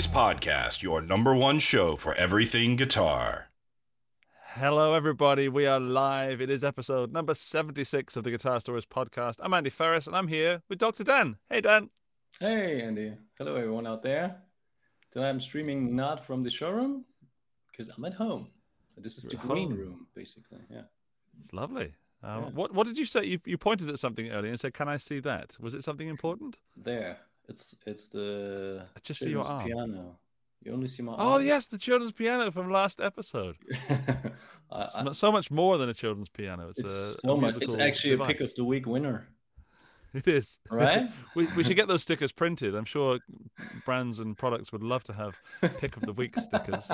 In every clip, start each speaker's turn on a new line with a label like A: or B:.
A: Guitar Stories Podcast, your number one show for everything guitar.
B: Hello, everybody. We are live. It is episode number 76 of the Guitar Stories Podcast. I'm Andy Ferris, and I'm here with Dr. Dan. Hey, Dan.
C: Hey, Andy. Hello, everyone out there. Tonight I'm streaming not from the showroom because I'm at home. This is
B: You're
C: the green
B: home.
C: room, basically. Yeah.
B: It's lovely. Um,
C: Yeah.
B: What What did you say? You, you pointed at something earlier and said, "Can I see that?" Was it something important?
C: There. It's it's the
B: I just see your
C: children's
B: arm.
C: piano. You only see my
B: Oh
C: arm.
B: yes, the children's piano from last episode.
C: I-
B: It's
C: I-
B: so much more than a children's piano. It's,
C: it's
B: a,
C: so
B: a
C: much. It's actually a pick of the week winner,
B: It is.
C: right?
B: we, we should get those stickers printed. I'm sure brands and products would love to have pick of the week stickers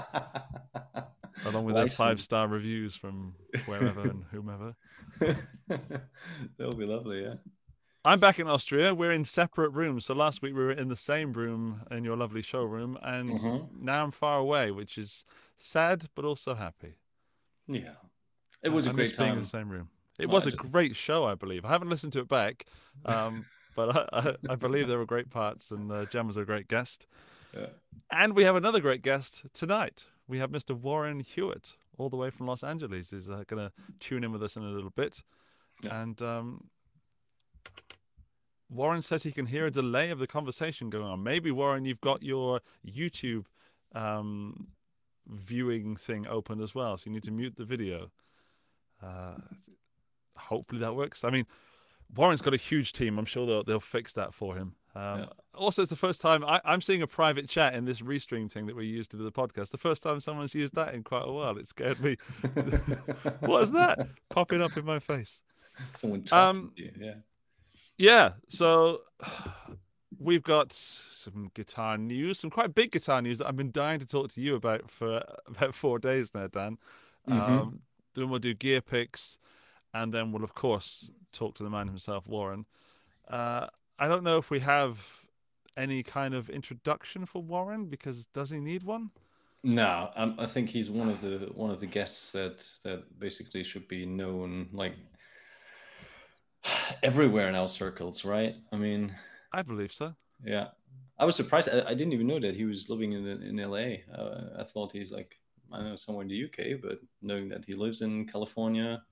B: along with their five star reviews from wherever and whomever.
C: that would be lovely, yeah.
B: I'm back in Austria. We're in separate rooms. So last week we were in the same room in your lovely showroom, and
C: Mhm.
B: now I'm far away, which is sad but also happy.
C: Yeah. It was
B: I
C: a great
B: being in the same room. It was
C: I
B: a great show, I believe. I haven't listened to it back, um, but I, I, I believe there were great parts, and uh, Jem was a great guest.
C: Yeah.
B: And we have another great guest tonight. We have Mr. Warren Hewitt, all the way from Los Angeles. He's uh, going to tune in with us in a little bit.
C: Yeah.
B: And um, Warren says he can hear a delay of the conversation going on. Maybe, Warren, you've got your YouTube um, viewing thing open as well, so you need to mute the video. Uh, hopefully that works. I mean, Warren's got a huge team. I'm sure they'll they'll fix that for him. Um,
C: Yeah.
B: Also, it's the first time I, I'm seeing a private chat in this restream thing that we used to do the podcast. The first time someone's used that in quite a while. It scared me. what is that popping up in my face?
C: Someone talking
B: Um,
C: yeah.
B: Yeah, so we've got some guitar news, some quite big guitar news that I've been dying to talk to you about for about four days now, Dan.
C: Mhm.
B: Um, then we'll do gear picks, and then we'll of course talk to the man himself, Warren. Uh, I don't know if we have any kind of introduction for Warren because does he need one?
C: No, um, I think he's one of the one of the guests that that basically should be known like everywhere in our circles, right? I mean,
B: I believe so.
C: yeah. I was surprised. I, I didn't even know that he was living in in LA. Uh, I thought he's like I don't know somewhere in the UK, but knowing that he lives in California,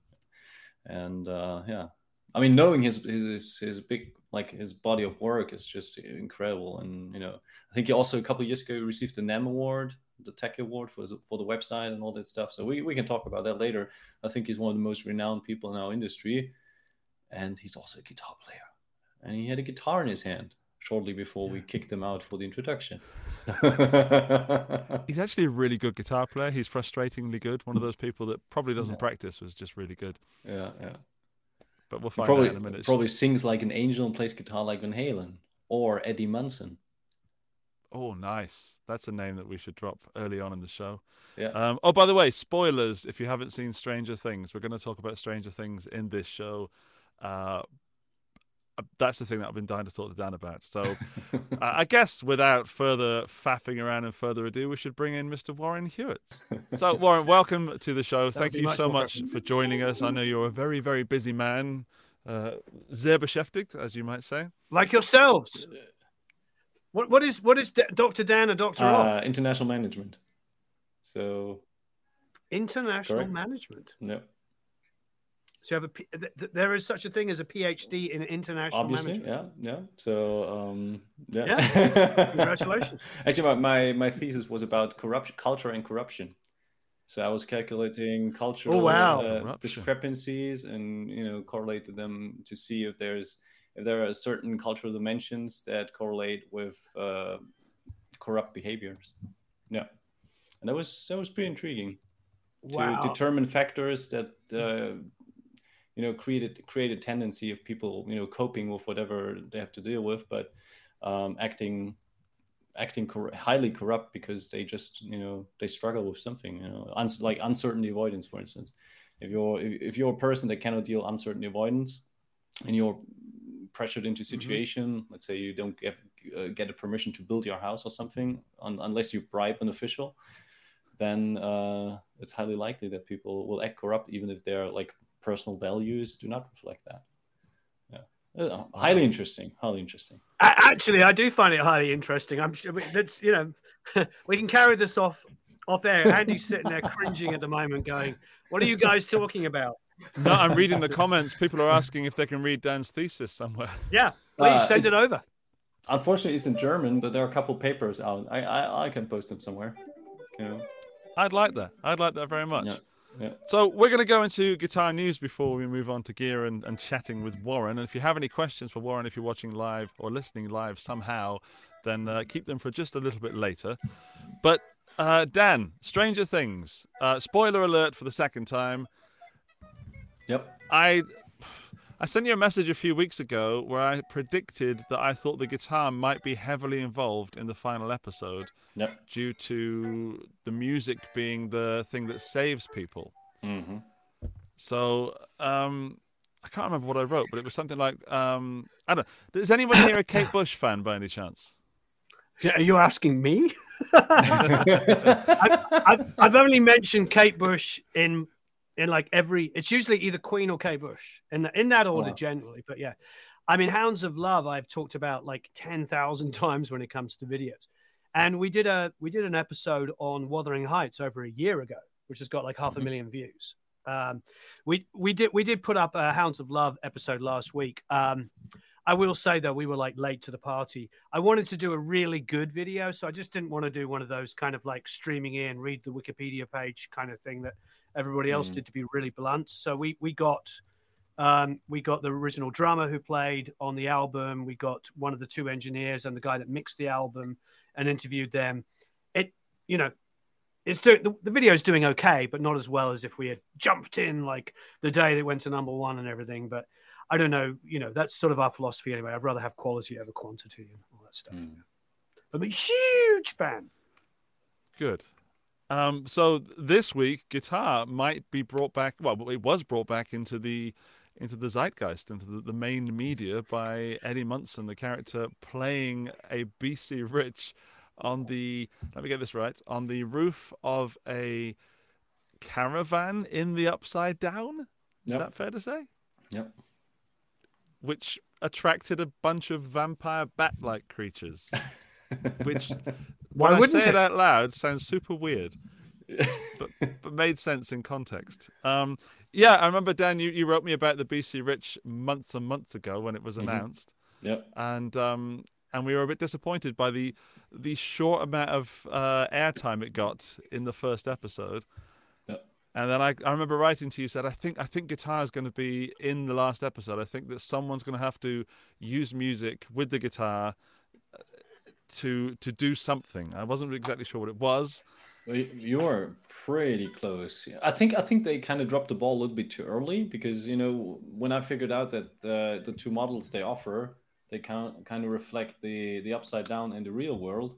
C: and uh, yeah, I mean knowing his his his, big like his body of work is just incredible. And you know, I think he also a couple of years ago received the NAMM award, the TEC award for for the website and all that stuff. So we, we can talk about that later. I think he's one of the most renowned people in our industry, and he's also a guitar player. And he had a guitar in his hand shortly before we kicked him out for the introduction.
B: He's actually a really good guitar player. He's frustratingly good. One of those people that probably doesn't
C: Yeah.
B: practice was just really good.
C: yeah, yeah.
B: But we'll find
C: probably
B: out in a minute.
C: probably sings like an angel and plays guitar like Van Halen or Eddie Munson.
B: Oh, nice. That's a name that we should drop early on in the show.
C: Yeah.
B: Um, oh, by the way, spoilers. If you haven't seen Stranger Things, we're going to talk about Stranger Things in this show. Uh, that's the thing that I've been dying to talk to Dan about. So, uh, I guess without further faffing around and further ado, we should bring in Mr. Warren Hewitt. So, Warren, welcome to the show. Thank you
D: much
B: so
D: more
B: much for joining us. I know you're a very, very busy man, uh, sehr beschäftigt, as you might say.
D: like yourselves. What what is what is D- Doctor Dan a doctor
C: Uh,
D: of?
C: international management. So
D: International
C: correct.
D: management.
C: no,
D: So you have a P- th- th- there is such a thing as a PhD in international
C: obviously,
D: management.
C: yeah, yeah. So um, yeah.
D: Congratulations.
C: Actually, my, my my thesis was about corruption, culture, and corruption. So I was calculating cultural oh,
D: wow.
C: uh, discrepancies and you know correlated them to see if there's if there are certain cultural dimensions that correlate with uh, corrupt behaviors. Yeah, and that was that was pretty intriguing
D: wow.
C: to determine factors that uh, you know created create a tendency of people you know coping with whatever they have to deal with, but um, acting acting cor- highly corrupt because they just you know they struggle with something you know uns- like uncertainty avoidance for instance. If you're if, you're a person that cannot deal uncertainty avoidance and you're pressured into a situation let's say you don't get uh, get a permission to build your house or something un- unless you bribe an official then uh, it's highly likely that people will act corrupt even if they're like personal values do not reflect that Yeah. highly interesting. Highly interesting.
D: Actually, I do find it highly interesting. I'm sure that's you know we can carry this off off air. Andy's sitting there cringing at the moment, going, "What are you guys talking about?"
B: No, I'm reading the comments. People are asking if they can read Dan's thesis somewhere.
D: Yeah, please
C: Uh,
D: send it over.
C: Unfortunately, it's in German, but there are a couple papers out. I I, I can post them somewhere. You know.
B: I'd like that. I'd like that very much.
C: Yeah. Yeah.
B: So we're going to go into guitar news before we move on to gear and, and chatting with Warren. And if you have any questions for Warren, if you're watching live or listening live somehow, then uh, keep them for just a little bit later. But uh, Dan, Stranger Things. Uh, spoiler alert for the second time.
C: Yep.
B: I I sent you a message a few weeks ago where I predicted that I thought the guitar might be heavily involved in the final episode
C: Yep.
B: due to the music being the thing that saves people.
C: hmm
B: So um, I can't remember what I wrote, but it was something like um, I don't. Is anyone here a Kate Bush fan by any chance?
D: Are you asking me? I've, I've only mentioned Kate Bush in in like every. It's usually either Queen or Kate Bush, in in that order
C: Wow.
D: generally. But yeah, I mean, Hounds of Love. I've talked about like ten thousand times when it comes to videos, and we did a we did an episode on Wuthering Heights over a year ago, which has got like half a
C: Mhm.
D: million views. Um, we we did we did put up a Hounds of Love episode last week. Um, I will say though, we were like late to the party. I wanted to do a really good video, so I just didn't want to do one of those kind of like streaming in, read the Wikipedia page kind of thing that everybody else
C: Mm.
D: did to be really blunt. So we we got um, we got the original drummer who played on the album. We got one of the two engineers and the guy that mixed the album and interviewed them. It you know. It's doing the, the video is doing okay, but not as well as if we had jumped in like the day they went to number one and everything. But I don't know, you know, that's sort of our philosophy anyway. I'd rather have quality over quantity and all that stuff.
C: Mm.
D: I'm a huge fan.
B: Good. Um, so this week, guitar might be brought back. Well, it was brought back into the into the zeitgeist, into the, the main media by Eddie Munson, the character playing a BC Rich on the. Let me get this right. On the roof of a caravan in the Upside Down. Is that fair to say?
C: Yep.
B: Which attracted a bunch of vampire bat-like creatures. Which,
D: Why
B: when
D: wouldn't
B: say it
D: it?
B: out loud, sounds super weird. but but made sense in context. Um, yeah, I remember Dan. You, you wrote me about the BC Rich months and months ago when it was
C: Mhm.
B: announced,
C: Yep.
B: and um, and we were a bit disappointed by the the short amount of uh, airtime it got in the first episode.
C: Yep.
B: And then I, I remember writing to you said I think I think guitar is going to be in the last episode. I think that someone's going to have to use music with the guitar to to do something. I wasn't exactly sure what it was.
C: Well, you're pretty close. I think I think they kind of dropped the ball a little bit too early because you know when I figured out that uh, the two models they offer they kind kind of reflect the the upside down in the real world.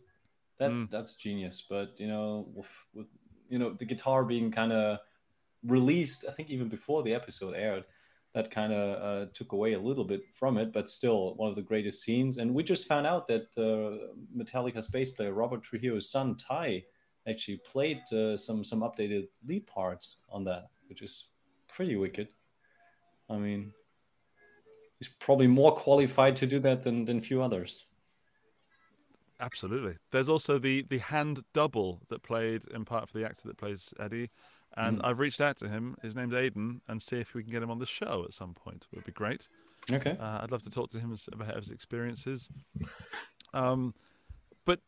C: That's
B: Mm.
C: that's genius. But you know with, with you know the guitar being kind of released, I think even before the episode aired, that kind of uh, took away a little bit from it. But still one of the greatest scenes. And we just found out that uh, Metallica's bass player Robert Trujillo's son Tye actually played uh, some some updated lead parts on that, which is pretty wicked. I mean, he's probably more qualified to do that than than few others.
B: Absolutely. There's also the the hand double that played in part for the actor that plays Eddie, and
C: Mm.
B: I've reached out to him. His name's Aiden, and see if we can get him on the show at some point. It would be great.
C: Okay.
B: Uh, I'd love to talk to him about his experiences. Um, but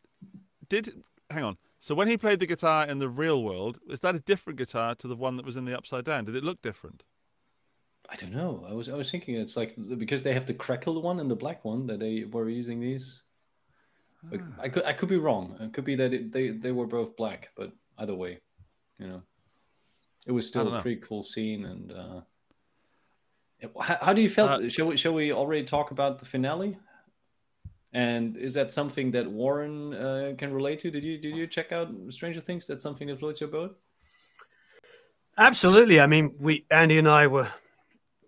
B: did hang on. So when he played the guitar in the real world, is that a different guitar to the one that was in the Upside Down? Did it look different?
C: I don't know. I was I was thinking it's like because they have the crackled one and the black one that they were using these. Like, I could I could be wrong. It could be that it, they they were both black, but either way, you know, it was still a
B: know.
C: pretty cool scene. And uh, it- how, how do you feel?
B: Uh,
C: shall we shall we already talk about the finale? And is that something that Warren uh, can relate to? Did you did you check out Stranger Things? That's something that floats your boat.
D: Absolutely. I mean, we Andy and I were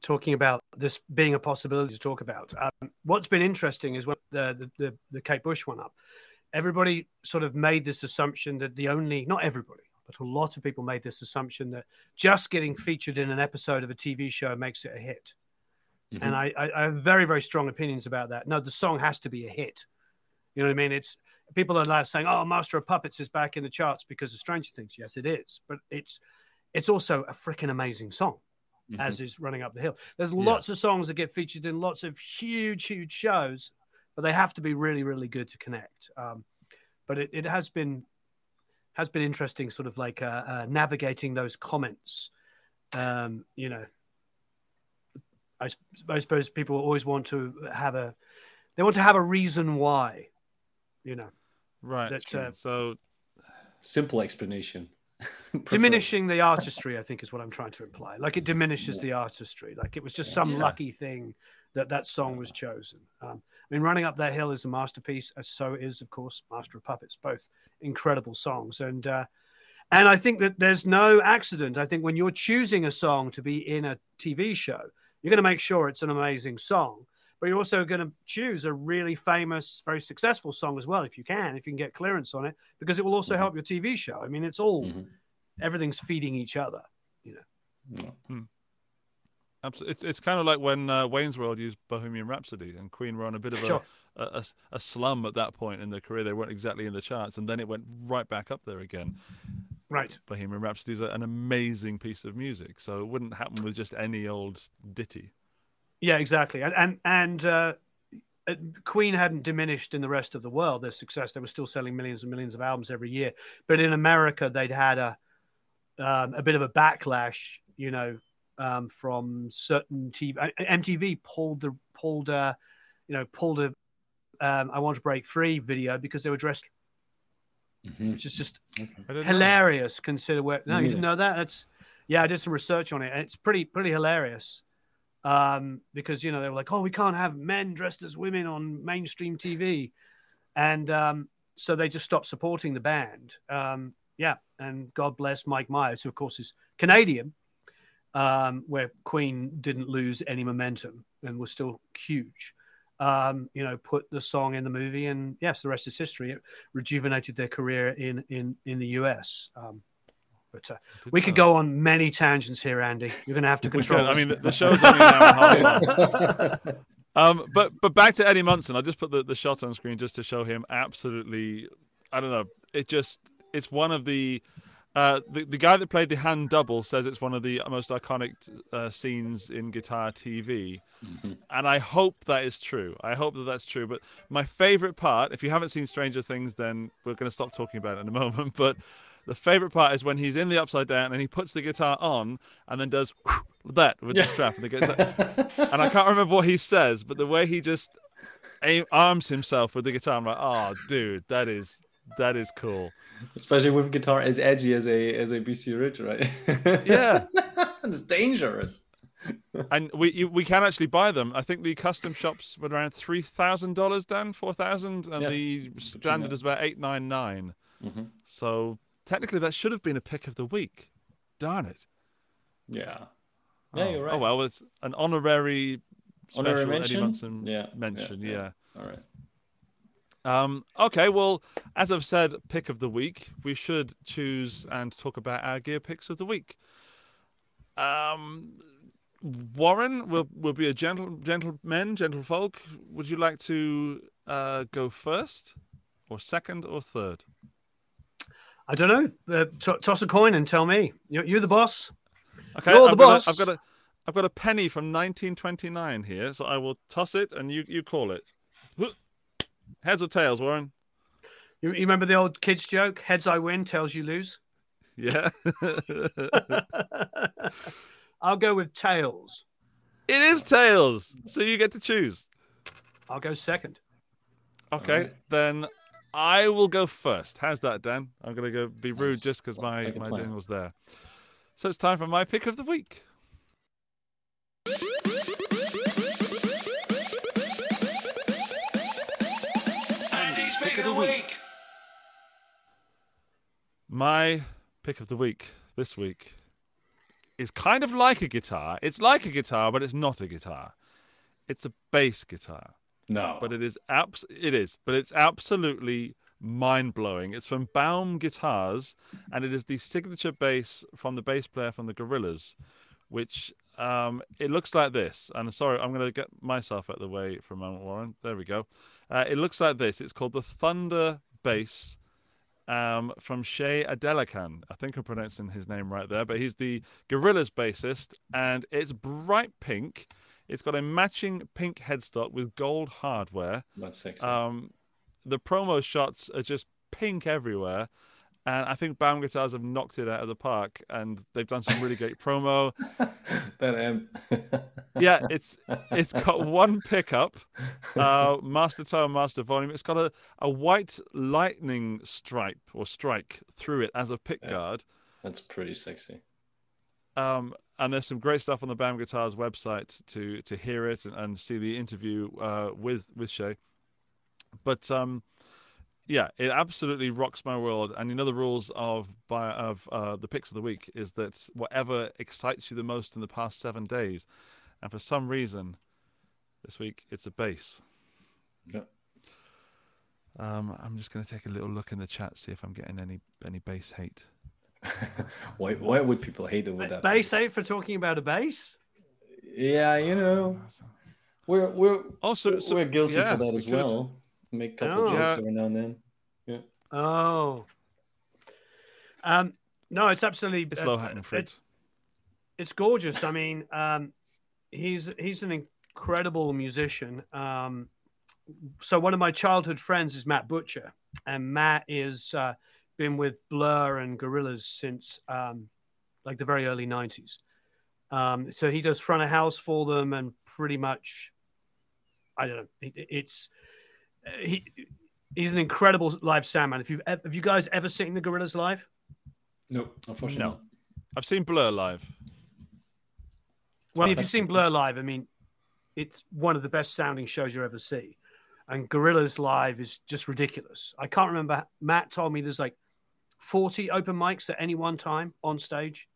D: talking about this being a possibility to talk about. Um, what's been interesting is when the, the the the Kate Bush one up, everybody sort of made this assumption that the only not everybody, but a lot of people made this assumption that just getting featured in an episode of a TV show makes it a hit.
C: Mhm.
D: and I, I, I have very very strong opinions about that. No, the song has to be a hit. You know what I mean? It's people are like saying, "Oh, Master of Puppets is back in the charts because of Stranger Things." Yes, it is, but it's it's also a freaking amazing song,
C: Mhm.
D: as is Running Up the Hill. There's
B: Yeah.
D: lots of songs that get featured in lots of huge huge shows, but they have to be really really good to connect. Um, but it, it has been has been interesting, sort of like uh, uh, navigating those comments. Um, you know, I suppose people always want to have a they want to have a reason why. You know,
B: Right.
D: That, uh,
B: so
C: Simple explanation.
D: Diminishing the artistry, I think, is what I'm trying to imply. Like it diminishes the artistry. Like it was just some
C: Yeah.
D: lucky thing that that song was chosen. Um, I mean, Running Up That Hill is a masterpiece, as so is, of course, Master of Puppets. Both incredible songs, and uh, and I think that there's no accident. I think when you're choosing a song to be in a TV show, you're going to make sure it's an amazing song, but you're also going to choose a really famous, very successful song as well, if you can, if you can get clearance on it, because it will also
C: Mhm.
D: help your TV show. I mean, it's all
C: Mhm.
D: everything's feeding each other.
C: Yeah.
B: Abso- it's it's kind of like when uh, Wayne's World used Bohemian Rhapsody and Queen were on a bit of a,
D: Sure.
B: a, a a slum at that point in their career. They weren't exactly in the charts, and then it went right back up there again.
D: Right.
B: Bohemian Rhapsody is a- an amazing piece of music, so it wouldn't happen with just any old ditty.
D: Yeah, exactly. And and, and uh, uh, Queen hadn't diminished in the rest of the world. Their success, they were still selling millions and millions of albums every year. But in America, they'd had a um, a bit of a backlash, you know, um, from certain TV. uh, MTV pulled the pulled uh, you know pulled a um, "I Want to Break Free" video because they were dressed,
C: Mhm.
D: which is just
B: I don't know.
D: hilarious. Consider where no, you didn't know that. That's yeah, I did some research on it, and it's pretty pretty hilarious. Um, because you know they were like, oh, we can't have men dressed as women on mainstream TV, and um, so they just stopped supporting the band. Um, yeah, and God bless Mike Myers, who of course is Canadian, um, where Queen didn't lose any momentum and was still huge. Um, you know, put the song in the movie, and yes, the rest is history. It rejuvenated their career in in in the US. Um, but uh, we could go on many tangents here, Andy. You're going to have to control.
B: I mean, the, the show's only an hour a half long. Um, but but back to Eddie Munson. I just put the, the shot on screen just to show him absolutely. I don't know. It just it's one of the. Uh, the, the guy that played the hand double says it's one of the most iconic uh, scenes in guitar TV,
C: Mhm.
B: and I hope that is true. I hope that that's true. But my favorite part, if you haven't seen Stranger Things, then we're going to stop talking about it in a moment. But the favorite part is when he's in the upside down and he puts the guitar on and then does that with the strap and the guitar. and I can't remember what he says, but the way he just aim, arms himself with the guitar, I'm like, oh, dude, that is that is cool.
C: Especially with guitar as edgy as a as a BC Rich, right?
B: Yeah.
C: it's dangerous.
B: And we you, we can actually buy them. I think the custom shops were around three thousand dollars, Dan, four thousand, and
C: Yeah,
B: the standard is about eight nine nine.
C: Mhm.
B: So technically, that should have been a pick of the week. Darn it!
C: Yeah. Yeah,
B: oh,
C: you're right.
B: Oh well, it's an honorary special
C: Honorary
B: Eddie
C: mention?
B: Munson
C: Yeah, yeah,
B: mention.
C: yeah.
B: yeah.
C: All right.
B: Um, okay, well, as I've said, pick of the week, we should choose and talk about our gear picks of the week. Um, Warren will will be a gentle gentleman, gentlefolk. Would you like to uh, go first, or second, or third?
D: I don't know. Uh, to- toss a coin and tell me. You're, you're the boss.
B: Okay,
D: You're
B: I've got a-
D: boss.
B: I've got a I've got a penny from 1929 here, so I will toss it and you you call it. Heads or tails, Warren?
D: You, you remember the old kids joke? Heads I win, tails you lose.
B: Yeah.
D: I'll go with tails.
B: It is tails, so you get to choose.
D: I'll go second.
B: Okay,
C: Alright.
B: then I will go first. How's that, Dan? I'm gonna go be rude
C: That's
B: just because my my
C: plan.
B: jingle's there. So it's time for my pick of the week.
A: Pick of the week.
B: My pick of the week this week is kind of like a guitar. It's like a guitar, but it's not a guitar. It's a bass guitar.
C: No.
B: but it is abs- it is but it's absolutely mind-blowing it's from baum guitars and it is the signature bass from the bass player from the Gorillaz which Um, it looks like this. And sorry, I'm going to get myself out of the way for a moment, Warren. There we go. Uh, it looks like this. It's called the Thunder Bass um, from Seye Adelekan. I think I'm pronouncing his name right there, but he's the Gorillaz bassist, and it's bright pink. It's got a matching pink headstock with gold hardware.
C: That's sexy.
B: Um, the promo shots are just pink everywhere. And I think Baum Guitars have knocked it out of the park, and they've done some really great promo.
C: that am.
B: yeah, it's it's got one pickup, uh, master tone, master volume. It's got a, a white lightning stripe or strike through it as a pick guard.
C: That's pretty sexy.
B: Um, and there's some great stuff on the Baum Guitars website to to hear it and, and see the interview uh, with with Seye. But um, yeah, it absolutely rocks my world. And you know the rules of by of uh, the picks of the week is that whatever excites you the most in the past seven days, and for some reason, this week it's a bass.
C: Yeah.
B: Um, I'm just going to take a little look in the chat see if I'm getting any any bass hate.
C: why why would people hate over that?
D: Bass hate for talking about a bass?
C: Yeah, you know, we're we're
B: also
C: we're, we're guilty
B: yeah,
C: for that as
B: we could.
C: well. Make a couple
D: Oh.
C: jokes
B: Yeah.
C: every now and then. Yeah.
D: Oh. Um, no, it's absolutely
B: It's
D: uh,
B: low hanging
D: it-
B: fruit.
D: it's gorgeous. I mean, um, he's he's an incredible musician. Um, so one of my childhood friends is Matt Butcher, and Matt is uh, been with Blur and Gorillaz since um, like the very early '90s. Um, so he does front of house for them, and pretty much, I don't know. It, it's he. He's an incredible live sound man. If you've have you guys ever seen the Gorillaz live?
C: No, unfortunately.
B: No. I've seen Blur live.
D: Well, if you've seen Blur live, I mean, it's one of the best sounding shows you'll ever see. And Gorillaz live is just ridiculous. I can't remember. Matt told me there's like 40 open mics at any one time on stage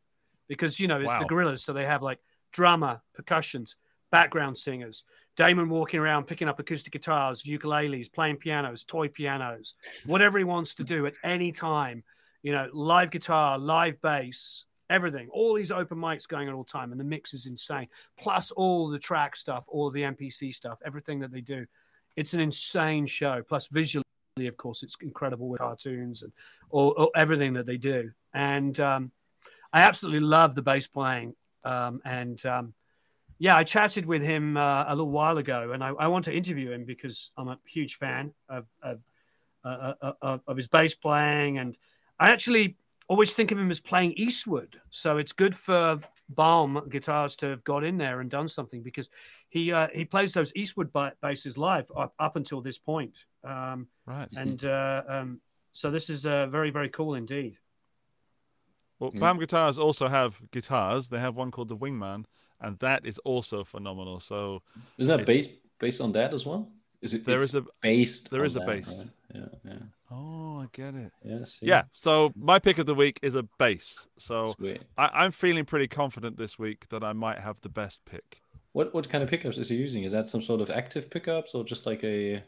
D: because, you know, it's the Gorillaz. So they have like drummer, percussions, background singers, Damon walking around picking up acoustic guitars, ukuleles, playing pianos, toy pianos, whatever he wants to do at any time. You know, live guitar, live bass, everything. All these open mics going on all the time, and the mix is insane. Plus all the track stuff, all the NPC stuff, everything that they do. It's an insane show. Plus visually, of course, it's incredible with cartoons and all, all- everything that they do. And um, I absolutely love the bass playing. Um, and um, yeah, I chatted with him uh, a little while ago, and I, I want to interview him because I'm a huge fan of of, uh, uh, uh, of his bass playing, and I actually always think of him as playing Eastwood. So it's good for Baum guitars to have got in there and done something because he uh, he plays those Eastwood ba- basses live up, up until this point, um,
B: Right.
D: and uh, um, so this is uh, very very cool indeed.
B: Well,
C: Mm.
B: Baum Guitars also have guitars. They have one called the Wingman, and that is also phenomenal. So
C: Is that based based on that as well? Is it?
B: There
C: it's
B: a-
C: based.
B: there is a
C: that,
B: base.
C: right? Yeah, yeah,
B: Oh, I get it.
C: yeah.
B: Yeah. So my pick of the week is a bass. So
C: Sweet.
B: I, I'm feeling pretty confident this week that I might have the best pick.
C: What what kind of pickups is he using? Is that some sort of active pickups or just like a?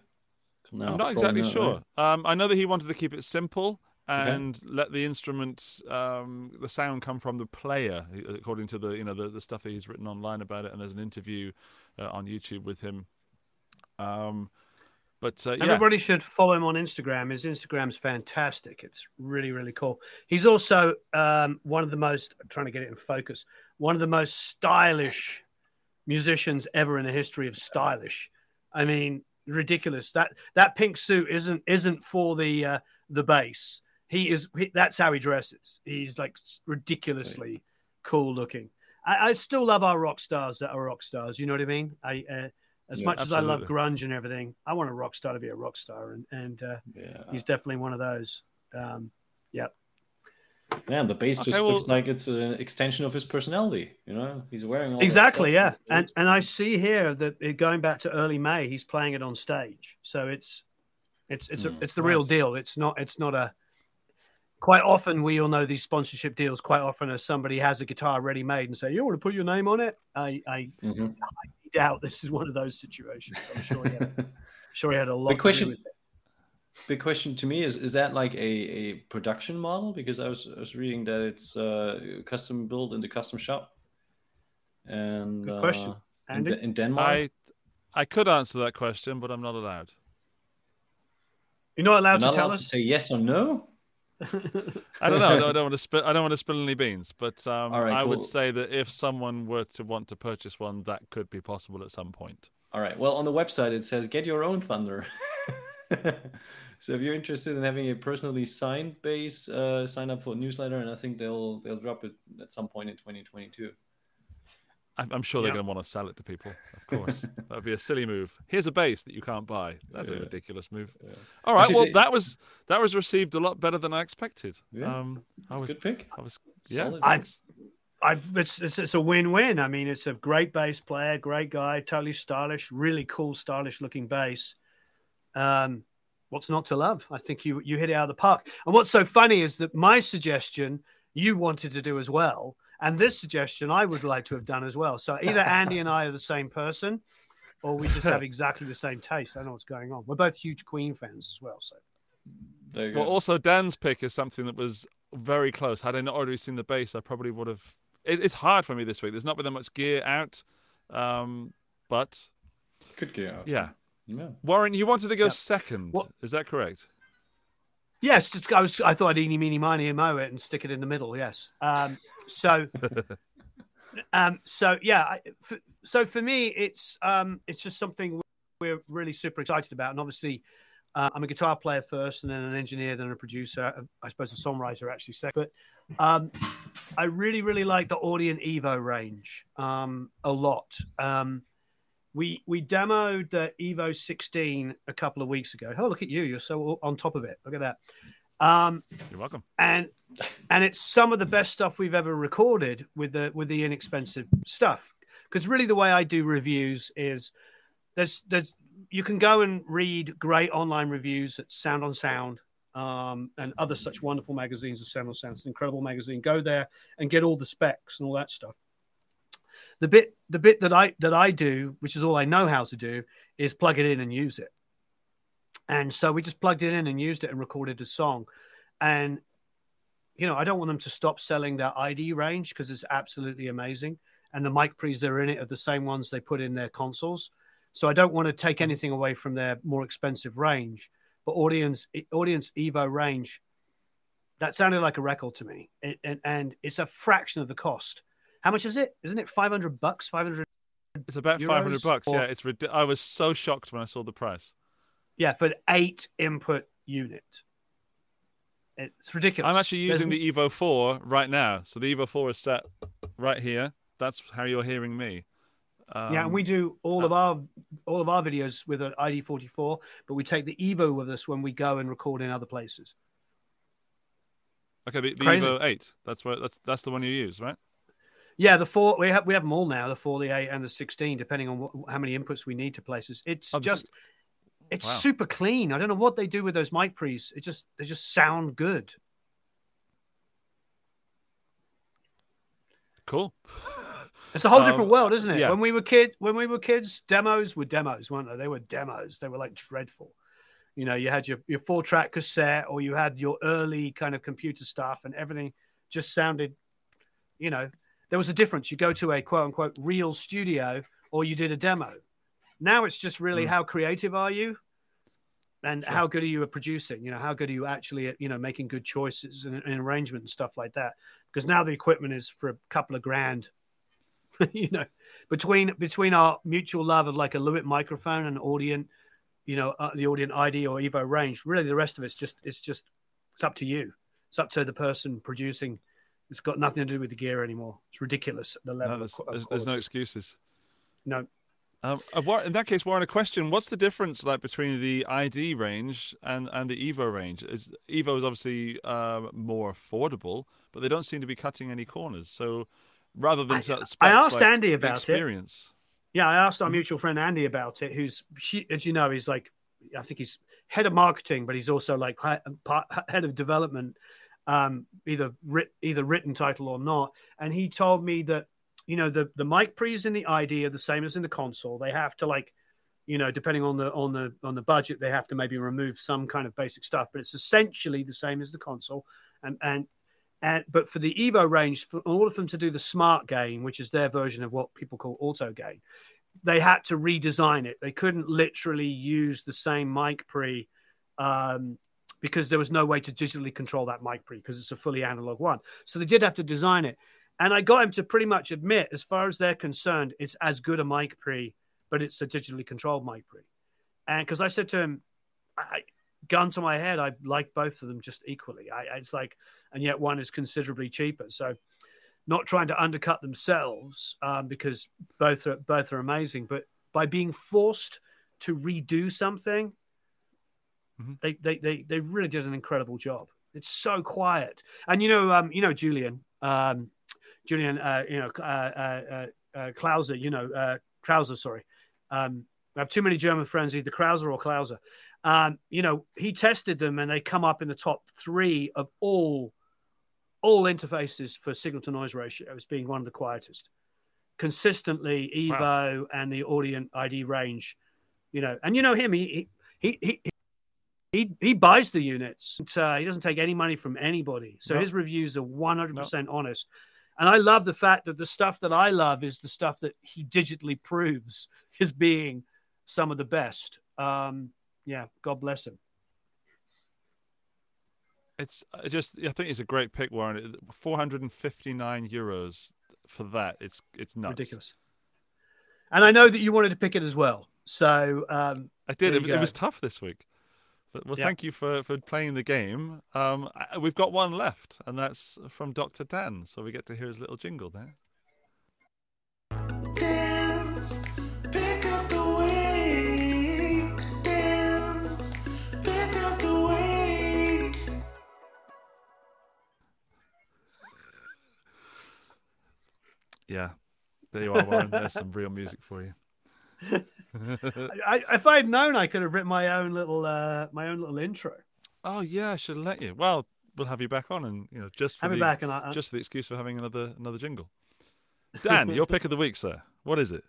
C: No,
B: I'm not exactly sure.
C: right?
B: Um, I know that he wanted to keep it simple
C: Okay.
B: and let the instrument, um, the sound come from the player, according to the you know the, the stuff that he's written online about it. And there's an interview uh, on YouTube with him. Um, but uh, yeah,
D: Everybody should follow him on Instagram. His Instagram's fantastic. It's really, really cool. He's also um, one of the most, I'm trying to get it in focus, one of the most stylish musicians ever in the history of stylish. I mean, ridiculous. That that pink suit isn't isn't for the uh, the bass. He is. He, that's how he dresses. He's like ridiculously cool looking. I, I still love our rock stars that are rock stars. You know what I mean? I uh, as
C: Yeah,
D: much as I love grunge and everything, I want a rock star to be a rock star, and and uh,
C: Yeah.
D: he's definitely one of those. Um, yeah,
C: Yeah, the bass
B: Okay,
C: just
B: well-
C: looks like it's an extension of his personality. You know, he's wearing all that
D: exactly. Yeah, and and I see here that going back to early May, he's playing it on stage. So it's it's it's a,
C: Hmm,
D: it's the real deal. It's not it's not a. Quite often, we all know these sponsorship deals. Quite often, as somebody has a guitar ready made and say, "You want to put your name on it?" I, I
C: Mhm.
D: doubt this is one of those situations. I'm sure he had, sure he had a lot.
C: Big
D: to
C: question.
D: do.
C: Big question to me is: Is that like a, a production model? Because I was I was reading that it's uh, custom built in the custom shop. And
D: Good question.
C: uh, in, in Denmark,
B: I I could answer that question, but I'm not allowed.
D: You're not allowed
C: you're
D: to
C: not
D: tell
C: allowed to say yes or no.
B: I don't know. I don't, I don't want to spill. I don't want to spill any beans, but um,
C: right,
B: I would say that if someone were to want to purchase one, that could be possible at some point.
C: All right. Well, on the website it says get your own thunder. so if you're interested in having a personally signed base, uh, sign up for a newsletter, and I think they'll they'll drop it at some point in 2022.
B: I'm, I'm sure they're
D: Yeah.
B: going to want to sell it to people. Of course, that would be a silly move. Here's a base that you can't buy. That's a ridiculous move. All right. Well, that was that was received a lot better than I expected.
C: Yeah.
B: Um, I was.
C: Good pick.
B: I was. Yeah.
C: Solid.
D: I- I, it's, it's, it's a win-win. I mean, it's a great bass player, great guy, totally stylish, really cool, stylish-looking bass. Um, what's not to love? I think you you hit it out of the park. And what's so funny is that my suggestion you wanted to do as well, and this suggestion I would like to have done as well. So either Andy and I are the same person, or we just have exactly the same taste. I don't know what's going on. We're both huge Queen fans as well. So
C: There you
B: Well,
C: go.
B: also Dan's pick is something that was very close. Had I not already seen the base, I probably would have. It, it's hard for me this week. There's not been that much gear out, um, but
C: Good gear. out.
B: yeah.
C: Yeah.
B: Warren, you wanted to go
D: Yeah.
B: second.
D: What-
B: Is that correct?
D: Yes, just, I was. I thought I'd eeny, meeny, miny, and mow it and stick it in the middle. Yes. Um, so, um, so yeah. I, f so for me, it's um, it's just something we're really super excited about, and obviously, uh, I'm a guitar player first, and then an engineer, then a producer. uh, I suppose a songwriter actually second. But um, I really, really like the Audient Evo range um, a lot. Um, we we demoed the Evo 16 a couple of weeks ago. Oh, look at you! You're so on top of it. Look at that. Um,
B: You're welcome.
D: and and it's some of the best stuff we've ever recorded with the with the inexpensive stuff. Because really, the way I do reviews is there's there's you can go and read great online reviews at Sound on Sound um, and other such wonderful magazines as Sound on Sound. It's an incredible magazine. Go there and get all the specs and all that stuff. The bit the bit that I that I do, which is all I know how to do, is plug it in and use it. And so we just plugged it in and used it and recorded a song. And you know, I don't want them to stop selling their ID range because it's absolutely amazing. And the mic pre's that are in it are the same ones they put in their consoles. So I don't want to take anything away from their more expensive range. But Audient Audient Evo range, that sounded like a record to me. And, and it's a fraction of the cost. How much is it? Isn't it 500 bucks? 500
B: It's about
D: Euros
B: 500 bucks.
D: or-
B: Yeah, it's ridi- I was so shocked when I saw the price.
D: Yeah, for an eight input unit. It's ridiculous.
B: I'm actually
D: There's-
B: using the Evo 4 right now. So the Evo 4 is set right here. That's how you're hearing me. Um,
D: yeah, and we do all of our all of our videos with an ID44, but we take the Evo with us when we go and record in other places.
B: okay, the, the. Evo 8. That's where that's that's the one you use, right?
D: Yeah, the four we have we have them all now, the four, the eight, and the sixteen, depending on what, how many inputs we need to places. It's
B: this
D: just it's
B: wow.
D: super clean. I don't know what they do with those mic pre's. It just they just sound good.
B: Cool.
D: It's a whole
B: Um,
D: different world, isn't it?
B: yeah.
D: When we were kid, when we were kids, demos were demos, weren't they? They were demos. They were like dreadful. You know, you had your, your four track cassette or you had your early kind of computer stuff and everything just sounded, you know, there was a difference. You go to a quote unquote real studio or you did a demo. Now it's just really
B: Mm.
D: how creative are you and how good are you at producing? You know, how good are you actually at, you know, making good choices and, and arrangement and stuff like that? Because now the equipment is for a couple of grand you know, between between our mutual love of like a Lewitt microphone and Audient, you know, uh, the Audient ID or Evo range, really the rest of it's just it's just it's up to you. It's up to the person producing. It's got nothing to do with the gear anymore. It's ridiculous the level.
B: No, there's,
D: of
B: there's, there's no excuses.
D: no.
B: Um, uh, in that case, Warren, a question: What's the difference like between the ID range and, and the Evo range? Is Evo is obviously um, more affordable, but they don't seem to be cutting any corners. So rather than
D: I- I asked
B: like
D: Andy about it.
B: experience.
D: Yeah, I asked our mutual friend Andy about it, who's, as you know, he's like, I think he's head of marketing, but he's also like head of development, um, either writ, either written title or not. And he told me that, you know, the the mic pre's in the ID are the same as in the console. They have to like, you know, depending on the on the on the budget, they have to maybe remove some kind of basic stuff, but it's essentially the same as the console. And and And but for the Evo range, for all of them to do the smart gain, which is their version of what people call auto gain, they had to redesign it. They couldn't literally use the same mic pre um, because there was no way to digitally control that mic pre because it's a fully analog one. So they did have to design it. And I got him to pretty much admit, as far as they're concerned, it's as good a mic pre, but it's a digitally controlled mic pre. And because I said to him, I, gun to my head, I like both of them just equally. I, it's like, and yet one is considerably cheaper. So, not trying to undercut themselves um, because both are both are amazing, but by being forced to redo something, mm-hmm. they, they they they really did an incredible job. It's so quiet, and you know, um, you know, Julian, um, Julian, uh, you know, uh, uh, uh, uh Klauser, you know, uh, Krauser, sorry. Um, I have too many German friends, either Krauser or Klauser. Um, you know, he tested them and they come up in the top three of all all interfaces for signal to noise ratio as being one of the quietest. Consistently, Evo wow. and the Audient ID range, you know, and you know him, he he he he, he he buys the units. Uh, he doesn't take any money from anybody, so his reviews are one hundred percent honest. And I love the fact that the stuff that I love is the stuff that he digitally proves as being some of the best. Um, yeah, God bless him.
B: It's just I think it's a great pick, Warren. Four hundred and fifty nine euros for that. It's it's nuts.
D: Ridiculous. And I know that you wanted to pick it as well. So um,
B: I did. It, it, was tough this week. But, well, thank you for, for playing the game. Um, we've got one left, and that's from Dr. Dan. So we get to hear his little jingle there. Dance, pick up the wake. Dance, pick up the wake. yeah, there you are, Warren. There's some real music for you.
D: I, if I'd known, I could have written my own little uh, my own little intro.
B: Oh yeah, I should have let you. Well, we'll have you back on, and you know, just for
D: have
B: the,
D: back and I,
B: just for the excuse of having another another jingle. Dan, your pick of the week, sir. What is it?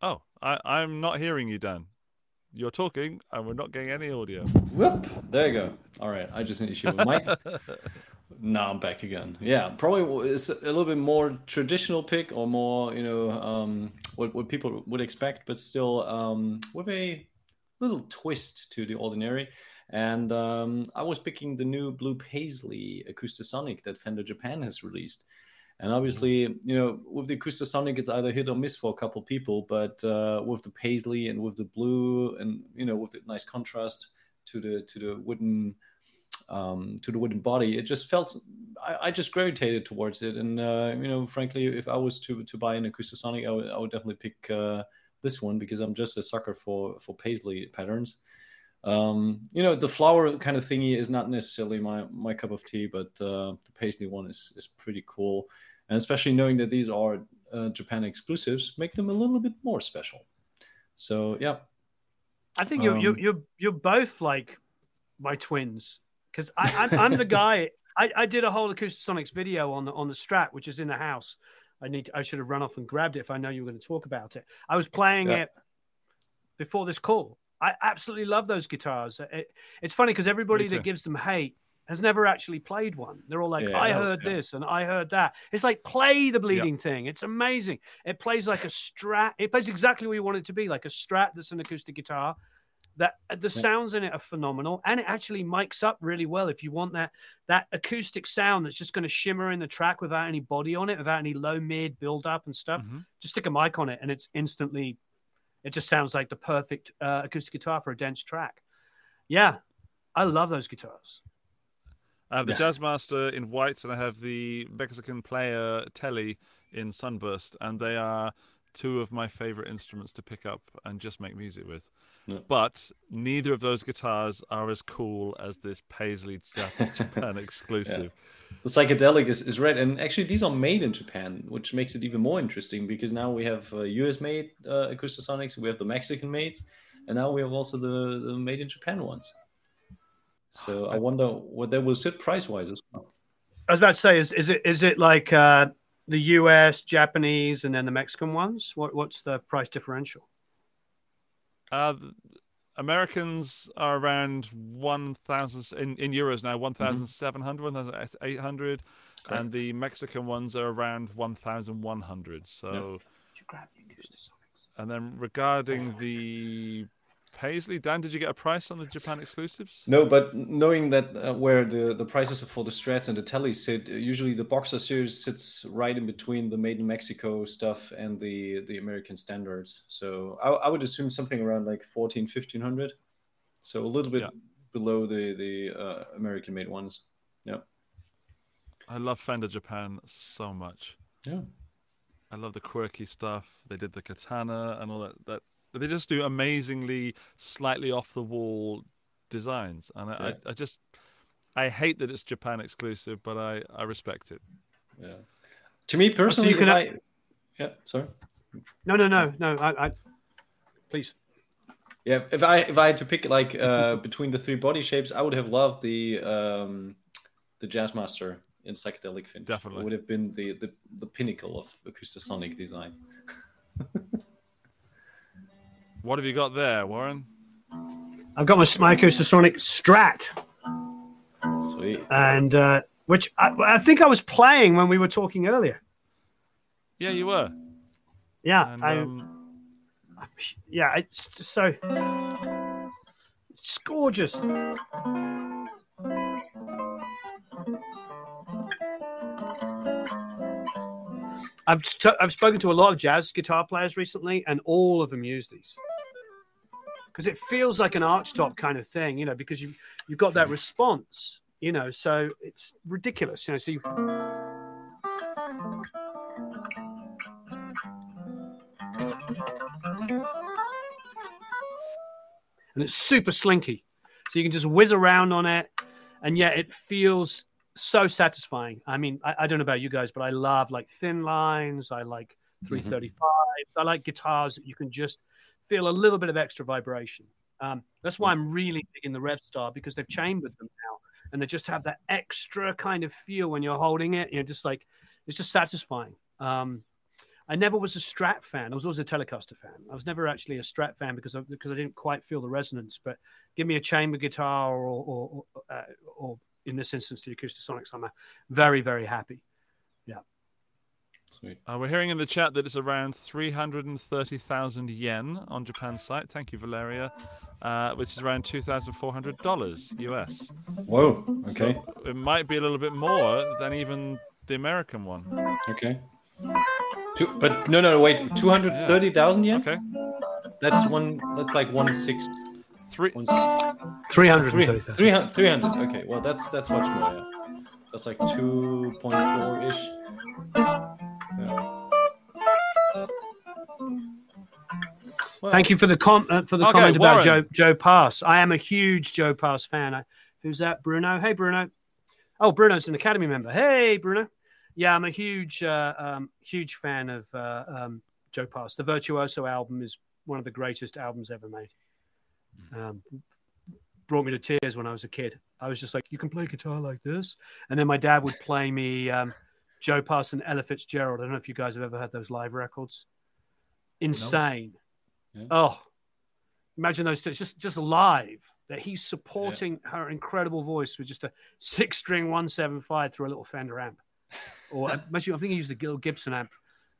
B: Oh, I, I'm not hearing you, Dan. You're talking, and we're not getting any audio.
C: Whoop! There you go. All right, I just need to shoot my mic. Now I'm back again. Yeah, probably it's a little bit more traditional pick or more, you know, um, what, what people would expect, but still um, with a little twist to the ordinary. And um, I was picking the new Blue Paisley Acoustasonic that Fender Japan has released. And obviously, you know, with the Acoustasonic, it's either hit or miss for a couple people. But uh, with the Paisley and with the blue, and you know, with the nice contrast to the to the wooden um, to the wooden body. It just felt I, I just gravitated towards it, and uh, you know, frankly, if I was to to buy an Acoustasonic, I would, I would definitely pick uh, this one because I'm just a sucker for for paisley patterns. Um, you know, the flower kind of thingy is not necessarily my my cup of tea, but uh, the paisley one is is pretty cool, and especially knowing that these are uh, Japan exclusives, make them a little bit more special. So yeah,
D: I think you're um, you're you're you're both like my twins because I'm, I'm the guy. I, I did a whole Acoustasonics video on the on the Strat, which is in the house. I need to, I should have run off and grabbed it if I know you were going to talk about it. I was playing yeah. it before this call. I absolutely love those guitars. It, it's funny because everybody that gives them hate has never actually played one. They're all like, yeah, I heard yeah. this and I heard that. It's like play the bleeding thing. It's amazing. It plays like a strat. It plays exactly what you want it to be, like a strat that's an acoustic guitar that uh, the sounds in it are phenomenal and it actually mics up really well if you want that that acoustic sound that's just going to shimmer in the track without any body on it without any low mid build up and stuff mm-hmm. just stick a mic on it and it's instantly it just sounds like the perfect uh, acoustic guitar for a dense track yeah i love those guitars
B: I have the yeah. Jazzmaster in white, and I have the Mexican player Telly in Sunburst, and they are two of my favorite instruments to pick up and just make music with. But neither of those guitars are as cool as this Paisley Japan exclusive.
C: Yeah. The psychedelic is, is red, and actually these are made in Japan, which makes it even more interesting because now we have uh, US made uh, Acoustasonics, we have the Mexican made, and now we have also the, the made in Japan ones. So I wonder what they will sit price wise as well.
D: I was about to say, is is it is it like uh, the US, Japanese, and then the Mexican ones? What what's the price differential?
B: Uh, Americans are around 1,000 in, in euros now, 1,700, 1,800. And the Mexican ones are around 1,100. So,
D: Did you grab the Acoustasonics?
B: and then regarding the Paisley, Dan, did you get a price on the Japan exclusives?
C: No, but knowing that uh, where the, the prices for the strats and the tellies sit, uh, usually the Boxer series sits right in between the Made in Mexico stuff and the the American standards. So I, I would assume something around like 14, 1500. So a little bit
B: Yeah.
C: below the the uh, American made ones. Yeah.
B: I love Fender Japan so much.
C: Yeah.
B: I love the quirky stuff. They did the katana and all that. That they just do amazingly slightly off the wall designs, and I,
C: Yeah.
B: I, I just I hate that it's Japan exclusive, but I I respect it.
C: Yeah. To me personally, so
D: you can
C: if
D: have-
C: I, yeah, sorry.
D: No, no, no, no. I, I please.
C: Yeah, if I if I had to pick like uh, between the three body shapes, I would have loved the um, the Jazzmaster in psychedelic finish.
B: Definitely.
C: it would have been the the, the pinnacle of acoustasonic design.
B: What have you got there, Warren?
D: I've got my, my Acoustasonic Strat,
C: Sweet.
D: and uh, which I, I think I was playing when we were talking earlier.
B: Yeah, you were.
D: Yeah,
B: And
D: I,
B: um,
D: yeah, it's just so it's gorgeous. I've st- I've spoken to a lot of jazz guitar players recently, and all of them use these because it feels like an archtop kind of thing, you know, because you you've got that response, you know, so it's ridiculous, you know. So you, and it's super slinky, so you can just whiz around on it, and yet it feels so satisfying. I mean, I, I don't know about you guys, but I love like thin lines. I like mm-hmm. 335s. I like guitars that you can just feel a little bit of extra vibration. Um, that's why I'm really digging the Rev Star because they've chambered them now, and they just have that extra kind of feel when you're holding it. You know, just like it's just satisfying. Um, I never was a Strat fan. I was always a Telecaster fan. I was never actually a Strat fan because I, because I didn't quite feel the resonance. But give me a chamber guitar or or, or, uh, or in this instance the Acoustasonics, I'm uh, very very happy.
C: Sweet.
B: uh, we're hearing in the chat that it's around 330,000 yen on Japan's site. Thank you, Valeria. Uh, which is around $2,400 US.
C: Whoa. Okay.
B: So it might be a little bit more than even the American one.
C: Okay. Two, but no, no, wait. Two hundred thirty thousand yen.
B: Okay.
C: That's one. That's like one six.
B: Three.
C: One,
D: Three hundred
C: three,
D: and thirty
C: 300, 300. Okay. Well, that's that's much more. Yeah. That's like two point ish.
D: Thank you for the com- uh, for the comment about Joe Joe Pass. I am a huge Joe Pass fan. I, who's that? Bruno. Hey, Bruno. Oh, Bruno's an Academy member. Hey, Bruno. Yeah, I'm a huge uh, um, huge fan of uh, um, Joe Pass. The Virtuoso album is one of the greatest albums ever made. Um, brought me to tears when I was a kid. I was just like, "You can play guitar like this," and then my dad would play me um, Joe Pass and Ella Fitzgerald. I don't know if you guys have ever had those live records. Insane.
C: Yeah.
D: Oh, imagine those two. It's just just live that he's supporting her incredible voice with just a six string one seven five through a little Fender amp, or imagine I think he used a Gil Gibson amp.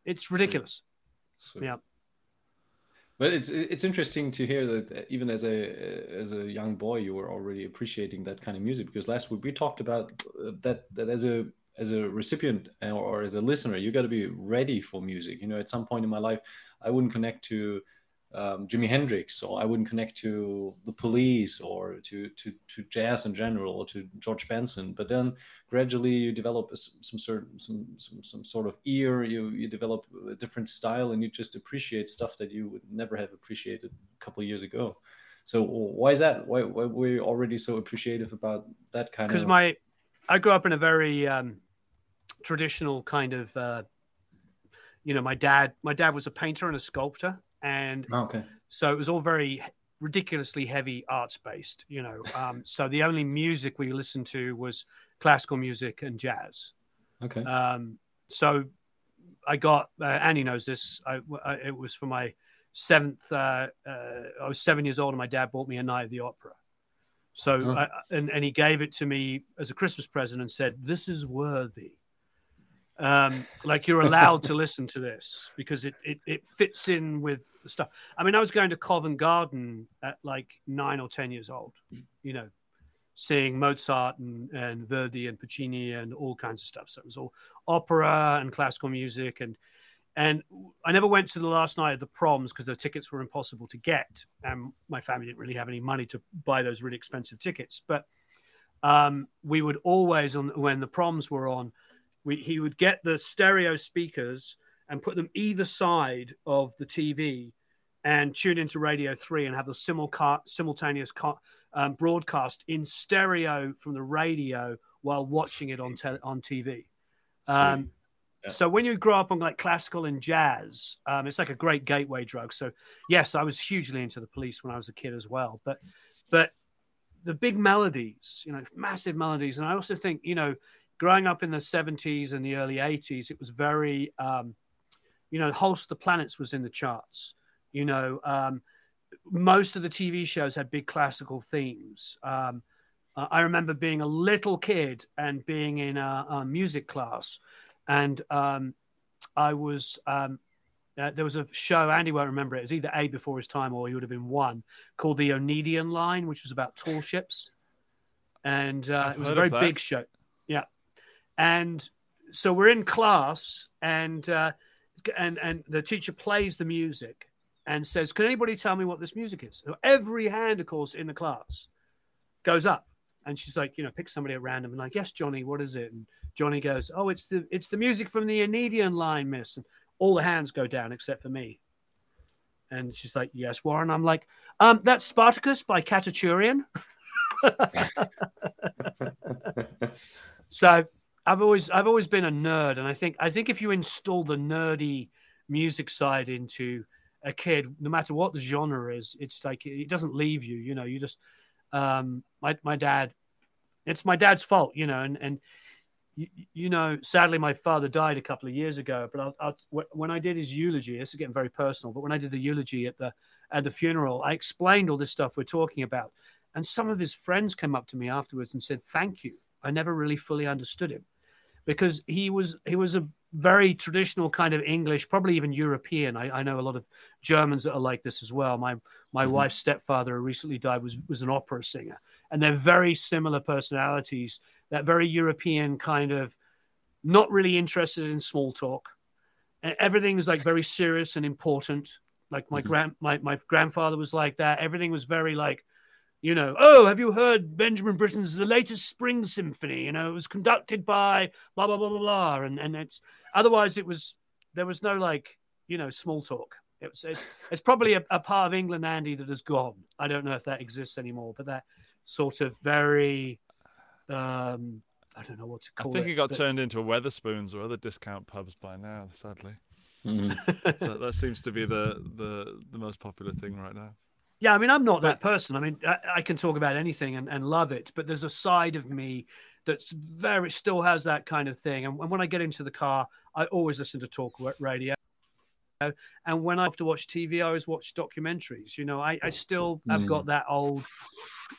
D: It's ridiculous.
C: Sweet.
D: Yeah.
C: But it's it's interesting to hear that even as a as a young boy you were already appreciating that kind of music because last week we talked about that that as a as a recipient or, or as a listener you got to be ready for music. You know, at some point in my life I wouldn't connect to um, Jimi Hendrix or I wouldn't connect to the Police or to to to jazz in general or to George Benson. But then gradually you develop a some certain some, some some sort of ear. You you develop a different style and you just appreciate stuff that you would never have appreciated a couple of years ago. So why is that? Why, why were you already so appreciative about that kind of?
D: Because my, I grew up in a very um, traditional kind of, uh, you know, my dad. My dad was a painter and a sculptor, and
C: Oh, okay.
D: so it was all very ridiculously heavy arts based you know um, so the only music we listened to was classical music and jazz
C: Okay.
D: um, so i got uh, annie knows this I, I- it was for my seventh, uh, uh, I was seven years old, and my dad bought me a night at the opera. So,
C: Huh.
D: I, and and he gave it to me as a Christmas present and said, "This is worthy." Um, like you're allowed to listen to this because it, it it fits in with the stuff. I mean, I was going to Covent Garden at like nine or ten years old, you know, seeing Mozart and, and Verdi and Puccini and all kinds of stuff. So it was all opera and classical music and and I never went to the last night of the proms because the tickets were impossible to get, and my family didn't really have any money to buy those really expensive tickets. But um, we would always, on when the proms were on, we, he would get the stereo speakers and put them either side of the TV and tune into Radio Three and have the simulca- simultaneous ca- um, broadcast in stereo from the radio while watching it on te- on TV. Um,
C: Yeah.
D: So when you grow up on like classical and jazz, um, it's like a great gateway drug. So yes, I was hugely into the Police when I was a kid as well. But but the big melodies, you know, massive melodies, and I also think you know, growing up in the '70s and the early '80s, it was very, um, you know, Holst the Planets was in the charts. You know, um, most of the TV shows had big classical themes. Um, I remember being a little kid and being in a, a music class, and um, I was um, uh, there was a show Andy won't remember it. It was either A before his time or he would have been one called the Onedin Line, which was about tall ships, and uh, it was a very big show. And so we're in class, and uh, and and the teacher plays the music and says, "Can anybody tell me what this music is?" So every hand, of course, in the class goes up, and she's like, you know, pick somebody at random and like, "Yes, Johnny, what is it?" And Johnny goes, "Oh, it's the it's the music from the Onedin line, miss." And all the hands go down except for me. And she's like, "Yes, Warren." I'm like, um, "That's Spartacus by Khachaturian." so I've always I've always been a nerd, and I think I think if you install the nerdy music side into a kid, no matter what the genre is, it's like it doesn't leave you. You know, you just um, my my dad. It's my dad's fault, you know, and and you, you know, sadly, my father died a couple of years ago. But I'll, I'll, when I did his eulogy, this is getting very personal. But when I did the eulogy at the at the funeral, I explained all this stuff we're talking about, and some of his friends came up to me afterwards and said, "Thank you." I never really fully understood him because he was he was a very traditional kind of English, probably even European. I, I know a lot of Germans that are like this as well. My my
C: Mhm.
D: wife's stepfather, who recently died, was was an opera singer, and they're very similar personalities. That very European kind of, not really interested in small talk. And everything is like very serious and important. Like my
C: Mhm.
D: grand my, my grandfather was like that. Everything was very like, you know, oh, have you heard Benjamin Britten's the latest spring symphony? You know, it was conducted by blah blah blah blah blah. And and it's otherwise it was there was no like, you know, small talk. It was it's it's probably a, a part of England, Andy, that has gone. I don't know if that exists anymore, but that sort of very um I don't know what to call it.
B: I think
D: it.
B: it got
D: but-
B: turned into Wetherspoons or other discount pubs by now, sadly.
C: Mhm.
B: So that seems to be the, the, the most popular thing right now.
D: Yeah, I mean, I'm not that person. I mean, I, I can talk about anything and, and love it, but there's a side of me that's very still has that kind of thing. And, when I get into the car, I always listen to talk radio. And when I have to watch TV, I always watch documentaries. You know, I, I still have
C: Mm.
D: got that old.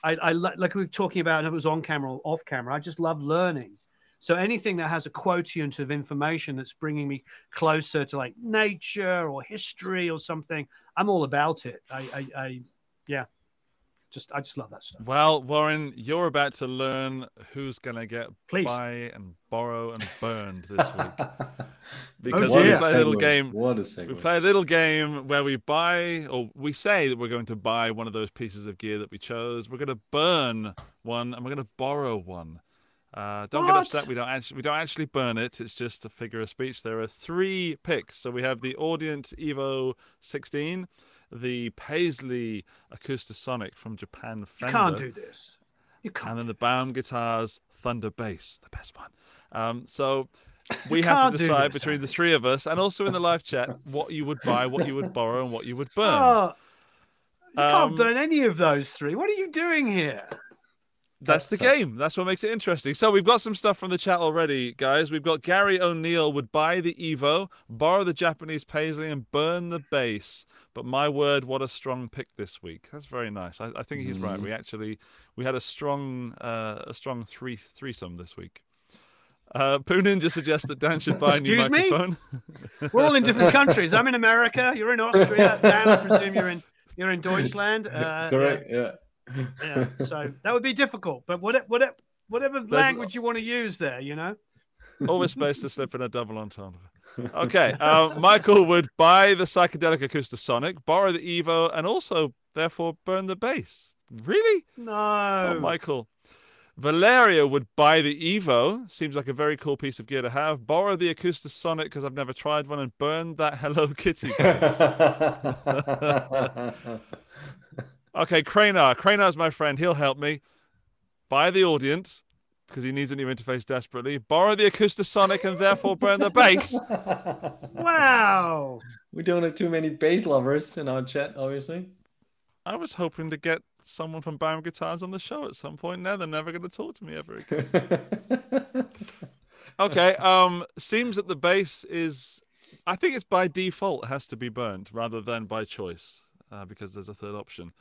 D: I, I like we were talking about, and it was on camera or off camera. I just love learning. So anything that has a quotient of information that's bringing me closer to like nature or history or something, I'm all about it. I, I, I yeah, just I just love that stuff.
B: Well, Warren, you're about to learn who's going to get
D: Please.
B: buy and borrow and burned this week. Because
D: dear.
B: we play a little game.
C: What a segue.
B: We play a little game where we buy, or we say that we're going to buy one of those pieces of gear that we chose. We're going to burn one, and we're going to borrow one. Uh, don't get upset. We don't actually we don't actually burn it. It's just a figure of speech. There are three picks. So we have the Audient Evo 16, the Paisley Acoustasonic from Japan
D: You can't do this. You can't.
B: and then the Baum Guitars Thunder Bass, the best one. Um, so we
D: You
B: have to decide
D: this,
B: between the three of us, and also in the live chat, what you would buy, what you would borrow, and what you would burn.
D: Oh, you
B: Um,
D: can't burn any of those three. What are you doing here?
B: That's the game. That's what makes it interesting. So we've got some stuff from the chat already, guys. We've got Gary O'Neill would buy the Evo, borrow the Japanese Paisley, and burn the bass. But my word, what a strong pick this week. That's very nice. I, I think he's right. We actually we had a strong uh, a strong three threesome this week. Uh, Poo Ninja suggests that Dan should buy a new
D: Excuse me?
B: microphone.
D: We're all in different countries. I'm in America. You're in Austria. Dan, I presume you're in you're in Deutschland. Uh,
C: Correct. Yeah.
D: Yeah, yeah. So that would be difficult. But whatever whatever, whatever language you want to use there, you know.
B: Always space to slip in a double entendre. Okay, uh, Michael would buy the psychedelic Acoustasonic, borrow the Evo, and also therefore burn the bass. Really?
D: No.
B: Oh, Michael. Valeria would buy the Evo. Seems like a very cool piece of gear to have. Borrow the Acoustasonic because I've never tried one, and burn that Hello Kitty. bass. okay, Cranar. Cranar's my friend. He'll help me. Buy the Audient because he needs a new interface desperately. Borrow the Acoustasonic and therefore burn the bass.
D: Wow.
C: we don't have too many bass lovers in our chat, obviously.
B: I was hoping to get someone from Byron Guitars on the show at some point. Now they're never going to talk to me ever again. Okay. Um. Seems that the bass is. I think it's by default has to be burned rather than by choice, uh, because there's a third option.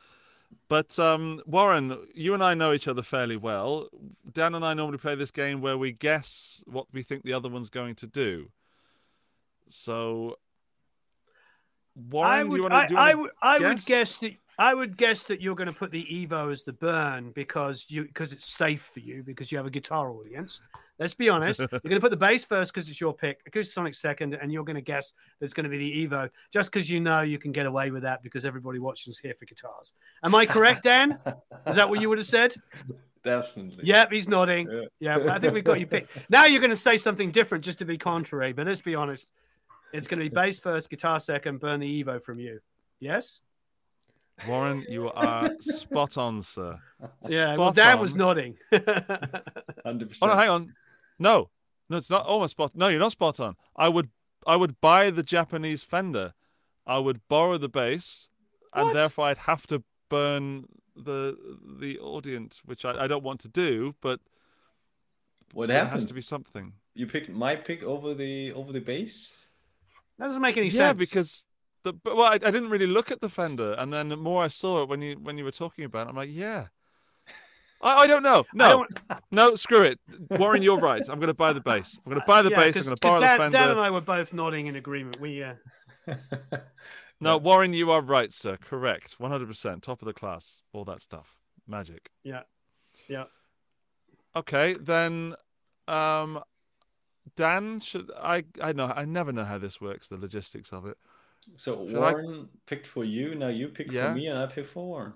B: But um, Warren, you and I know each other fairly well. Dan and I normally play this game where we guess what we think the other one's going to do. So, Warren,
D: I
B: do
D: would,
B: you want
D: I,
B: to do? you
D: I
B: wanna
D: would, I would
B: guess?
D: guess that I would guess that you're going to put the Evo as the burn because you because it's safe for you because you have a guitar audience. Let's be honest. you're going to put the bass first because it's your pick, Acoustasonic second, and you're going to guess that it's going to be the Evo just because you know you can get away with that because everybody watching is here for guitars. Am I correct, Dan? Is that what you would have said?
C: Definitely.
D: Yep, he's nodding.
C: Yeah.
D: Yeah, I think we've got you picked. Now you're going to say something different just to be contrary, but let's be honest. It's going to be bass first, guitar second, burn the Evo from you. Yes?
B: Warren, you are spot on, sir.
D: Yeah, well, Dan
B: on.
D: was nodding.
C: 100%.
B: Oh no, hang on. No, no, it's not almost spot. No, you're not spot on. I would, I would buy the Japanese Fender. I would borrow the bass, and
D: What?
B: therefore I'd have to burn the the Audient, which I, I don't want to do. But
C: what
B: there has to be something.
C: You picked my pick over the over the bass?
D: that doesn't make any
B: yeah,
D: sense.
B: because the but, well, I, I didn't really look at the Fender, and then the more I saw it when you when you were talking about it, I'm like, yeah. I, I don't know. No,
D: don't-
B: no, screw it, Warren. You're right. I'm going to buy the bass. I'm going to buy the
D: yeah,
B: bass. I'm going to borrow the
D: Dan,
B: Fender.
D: Dan and I were both nodding in agreement. We, uh,
B: No, Warren, you are right, sir. Correct. 100%. Top of the class. All that stuff. Magic.
D: yeah, yeah.
B: Okay, then um Dan should I I know I never know how this works, the logistics of it.
C: So
B: Shall I-
C: Warren picked for you. Now you pick
B: Yeah.
C: for me, and I pick for Warren.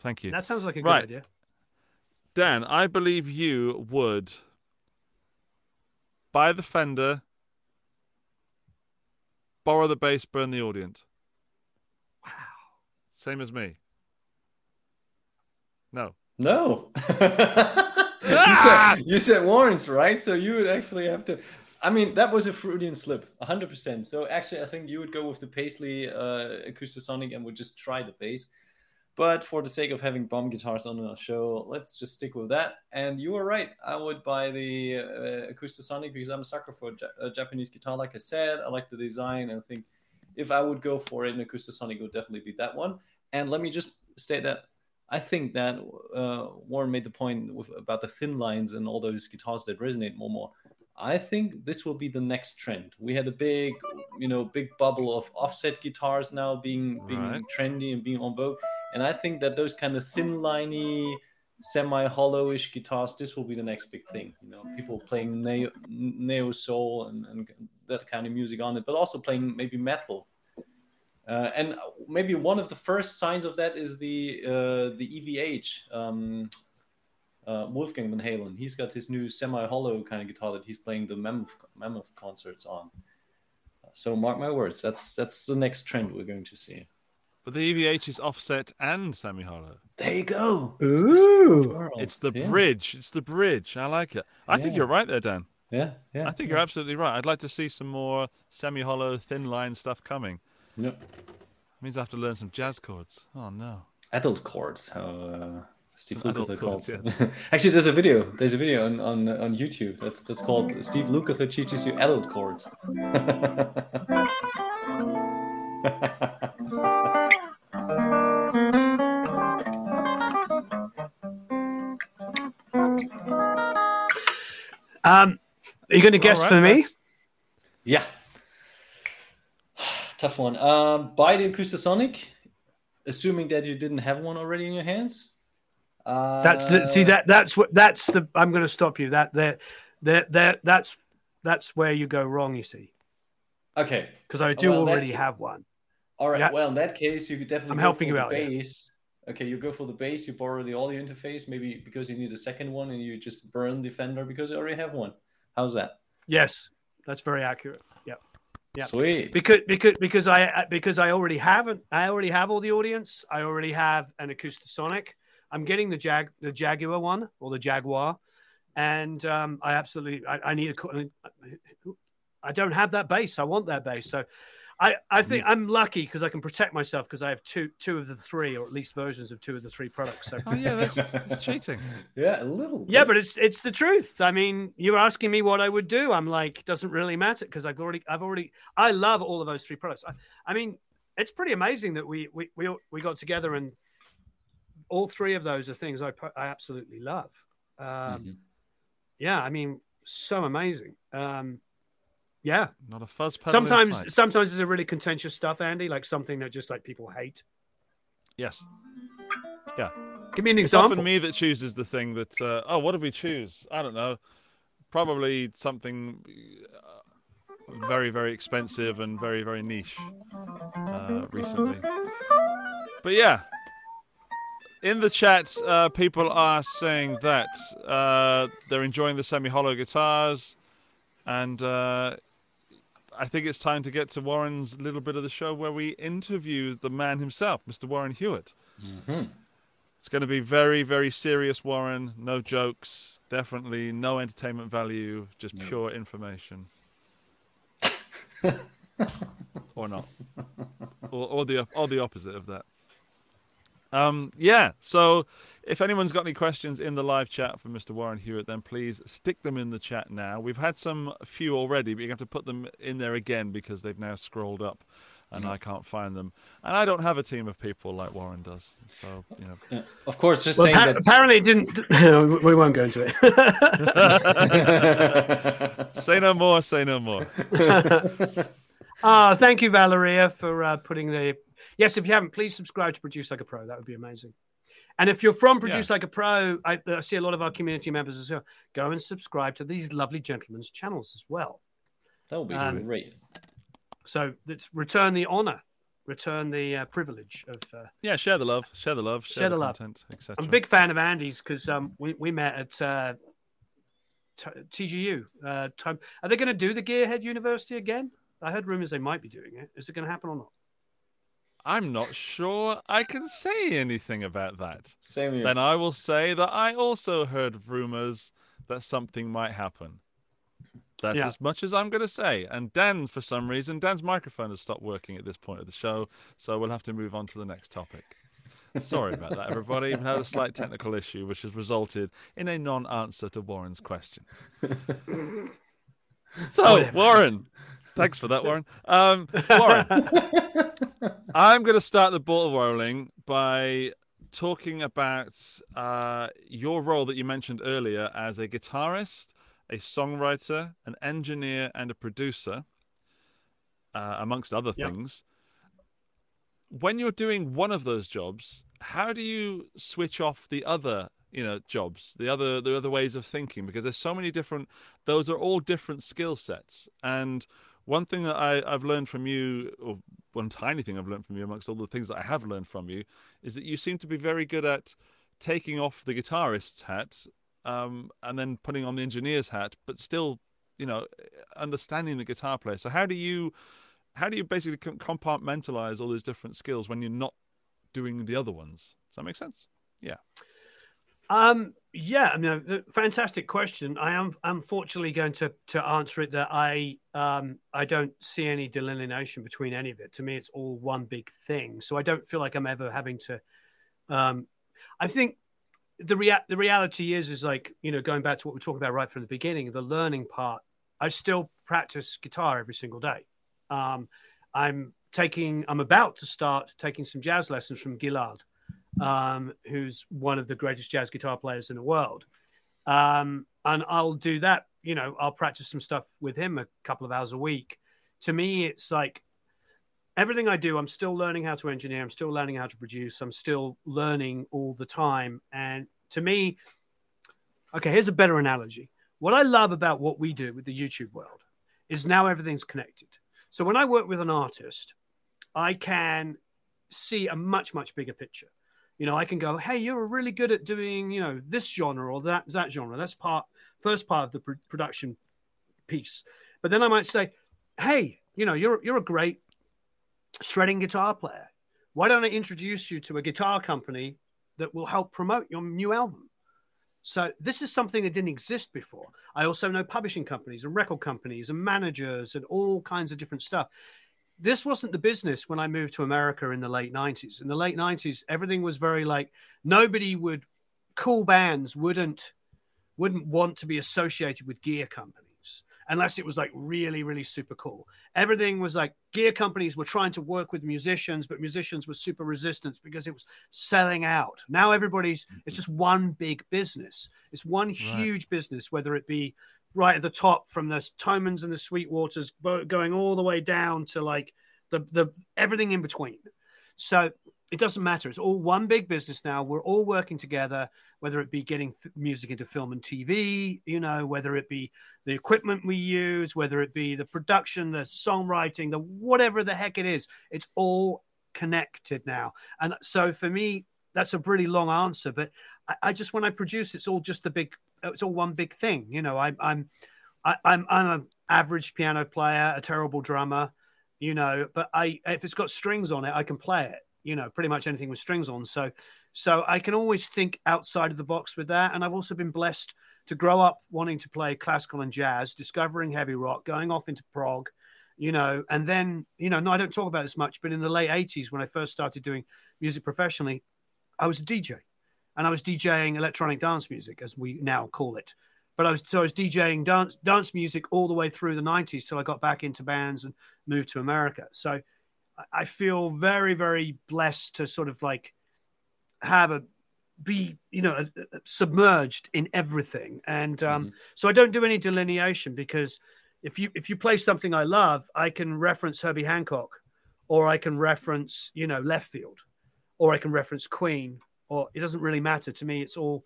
B: Thank you.
D: That sounds like a good
B: Right.
D: idea.
B: Dan, I believe you would buy the Fender, borrow the bass, burn the Audient. Wow. Same as me. No.
C: No. You said you said Warren's right, so you would actually have to. I mean, that was a Freudian slip, 100%. So actually, I think you would go with the Paisley uh, Acoustasonic and would just try the bass. But for the sake of having Baum guitars on our show, let's just stick with that. And you were right. I would buy the uh, Acoustasonic because I'm a sucker for a Japanese guitar. Like I said, I like the design. And I think if I would go for it, an Acoustasonic would definitely be that one. And let me just state that I think that uh, Warren made the point with, about the thin lines and all those guitars that resonate more and more. I think this will be the next trend. We had a big, you know, big bubble of offset guitars now being being
B: Right.
C: trendy and being on vogue, and I think that those kind of thin liney, semi-hollowish guitars, this will be the next big thing. You know, people playing neo, neo soul and, and that kind of music on it, but also playing maybe metal uh, and maybe one of the first signs of that is the uh, the EVH um, uh, Wolfgang Van Halen. He's got his new semi-hollow kind of guitar that he's playing the Mammoth Mammoth concerts on. So mark my words, that's that's the next trend we're going to see.
B: But the EVH is offset and semi hollow.
C: There you go.
D: Ooh.
B: It's the
C: yeah.
B: bridge. It's the bridge. I like it. I think you're right there, Dan.
C: Yeah, yeah.
B: I think you're absolutely right. I'd like to see some more semi hollow, thin line stuff coming.
C: Yep.
B: means I have to learn some jazz chords. Oh no.
C: Adult chords. How uh, Steve
B: Adult
C: Lukather
B: chords,
C: calls. Actually, there's a video. There's a video on on, on YouTube. That's that's called Steve Lukather teaches you adult chords.
D: Um, are you going to guess
B: All right,
D: for me?
B: that's-
C: yeah. Tough one. Um, buy the Acoustasonic, assuming that you didn't have one already in your hands. Uh,
D: That's the, see that that's what that's the. I'm going to stop you. That that that that that's that's where you go wrong. You see,
C: Okay.
D: because I do
C: Well,
D: already
C: ca-
D: have one.
C: All right.
D: Yeah.
C: Well, in that case, you could definitely
D: I'm helping you
C: the
D: out, yeah.
C: bass. Okay, you go for the bass. You borrow the audio interface, maybe because you need a second one, and you just burn the Fender because you already have one. How's that?
D: Yes, that's very accurate. Yeah. Yeah.
C: Sweet.
D: because because because I because I already have an, I already have all the Audient. I already have an Acoustasonic. I'm getting the Jag the Jaguar one or the Jaguar, and um, I absolutely I, I need a. I don't have that bass. I want that bass. So. I, I think I'm lucky because I can protect myself because I have two two of the three or at least versions of two of the three products. So
B: Oh yeah, that's, that's cheating.
C: Yeah, a little.
D: yeah, but it's it's the truth. I mean, you're asking me what I would do. I'm like, doesn't really matter because I've already I've already I love all of those three products. I, I mean, it's pretty amazing that we we we we got together and all three of those are things I I absolutely love. Um,
C: Mhm.
D: Yeah, I mean, so amazing. Um, yeah,
B: Not a fuzz
D: sometimes
B: sight.
D: sometimes it's a really contentious stuff, Andy, like something that just like people hate.
B: yes. Yeah.
D: Give me an
B: It's
D: example.
B: often me that chooses the thing that. Uh, oh, what did we choose? I don't know. Probably something uh, very, very expensive and very, very niche uh, recently. But yeah, in the chat, uh, people are saying that uh, they're enjoying the semi-hollow guitars, and uh, I think it's time to get to Warren's little bit of the show where we interview the man himself, Mr. Warren Hewitt.
C: Mhm.
B: It's going to be very, very serious, Warren. No jokes. Definitely no entertainment value. Just
C: No.
B: pure information. or not. Or, or the or the opposite of that. Um, yeah. So, if anyone's got any questions in the live chat for Mr. Warren Hewitt, then please stick them in the chat now. We've had some few already, but you have to put them in there again because they've now scrolled up, and I can't find them. And I don't have a team of people like Warren does. So, you know.
C: Yeah. Of course, just
D: well,
C: saying
D: appa-
C: that.
D: apparently it didn't. we won't go into it.
B: say no more. Say no more.
D: Ah, thank you, Valeria, for uh, putting the. Yes, if you haven't, please subscribe to Produce Like a Pro. That would be amazing. And if you're from Produce Like a Pro, I, I see a lot of our community members as well. Go and subscribe to these lovely gentlemen's channels as well.
C: that would be
D: Um,
C: great.
D: So let's return the honor, return the uh, privilege of. Uh,
B: Yeah, share the love. Share the love. Share,
D: Share
B: the,
D: the love.
B: content, etc.
D: I'm a big fan of Andy's because um, we, we met at uh, T- TGU. Uh, time. Are they going to do the Gearhead University again? I heard rumors they might be doing it. Is it going to happen or not?
B: I'm not sure I can say anything about that.
C: Same here.
B: Then I will say that I also heard rumors that something might happen. That's
D: Yeah.
B: as much as I'm going to say. And Dan, for some reason, Dan's microphone has stopped working at this point of the show, so we'll have to move on to the next topic. Sorry about that, everybody. We've had a slight technical issue, which has resulted in a non-answer to Warren's question. so,
D: Whatever.
B: Warren, thanks for that, Warren. Um, Warren, I'm going to start the ball rolling by talking about uh, your role that you mentioned earlier as a guitarist, a songwriter, an engineer, and a producer, uh, amongst other
D: Yeah.
B: things. When you're doing one of those jobs, how do you switch off the other? You know, jobs, the other the other ways of thinking, because there's so many different. Those are all different skill sets, and one thing that I, I've learned from you, or one tiny thing I've learned from you, amongst all the things that I have learned from you, is that you seem to be very good at taking off the guitarist's hat um, and then putting on the engineer's hat, but still, you know, understanding the guitar player. So how do you, how do you basically compartmentalize all these different skills when you're not doing the other ones? Does that make sense? Yeah.
D: Um, yeah, I mean, uh, fantastic question. I am unfortunately going to to answer it that I um I don't see any delineation between any of it. To me, it's all one big thing. So I don't feel like I'm ever having to. Um, I think the rea- the reality is is like you know going back to what we talked about right from the beginning the learning part i still practice guitar every single day um, i'm taking i'm about to start taking some jazz lessons from gilad um, who's one of the greatest jazz guitar players in the world um, and i'll do that you know i'll practice some stuff with him a couple of hours a week to me it's like everything I do, I'm still learning how to engineer. I'm still learning how to produce. I'm still learning all the time. And to me, okay, here's a better analogy. What I love about what we do with the YouTube world is now everything's connected. So when I work with an artist, I can see a much, much bigger picture. You know, I can go, hey, you're really good at doing, you know, this genre or that that genre. That's part first part of the pr- production piece. But then I might say, hey, you know, you're you're a great shredding guitar player. Why don't I introduce you to a guitar company that will help promote your new album? So this is something that didn't exist before. I also know publishing companies and record companies and managers and all kinds of different stuff. This wasn't the business when I moved to America in the late 90s. In the late 90s, everything was very like nobody would cool bands wouldn't wouldn't want to be associated with gear companies unless it was like really, really super cool. Everything was like gear companies were trying to work with musicians, but musicians were super resistant because it was selling out. Now everybody's, it's mm-hmm. just one big business. It's one right. huge business, whether it be right at the top from the Thomans and the Sweetwaters going all the way down to like the, the everything in between. So it doesn't matter. It's all one big business now. We're all working together, whether it be getting f- music into film and TV, you know, whether it be the equipment we use, whether it be the production, the songwriting, the whatever the heck it is. It's all connected now. And so for me, that's a pretty long answer, but I, I just when I produce, it's all just a big, it's all one big thing. You know, I, I'm, I, I'm, I'm an average piano player, a terrible drummer, you know, but I, if it's got strings on it, I can play it you know pretty much anything with strings on. So so i can always think outside of the box with that. And i've also been blessed to grow up wanting to play classical and jazz discovering heavy rock going off into prog you know. And then you know no i don't talk about this much but in the late 80s when i first started doing music professionally i was a dj and i was djing electronic dance music as we now call it but I was so I was DJing dance dance music all the way through the 90s till I got back into bands and moved to America. So I feel very, very blessed to sort of like have a be you know submerged in everything and um, mm-hmm. so i don't do any delineation because if you if you play something i love i can reference herbie hancock or i can reference you know left field or i can reference queen or it doesn't really matter to me it's all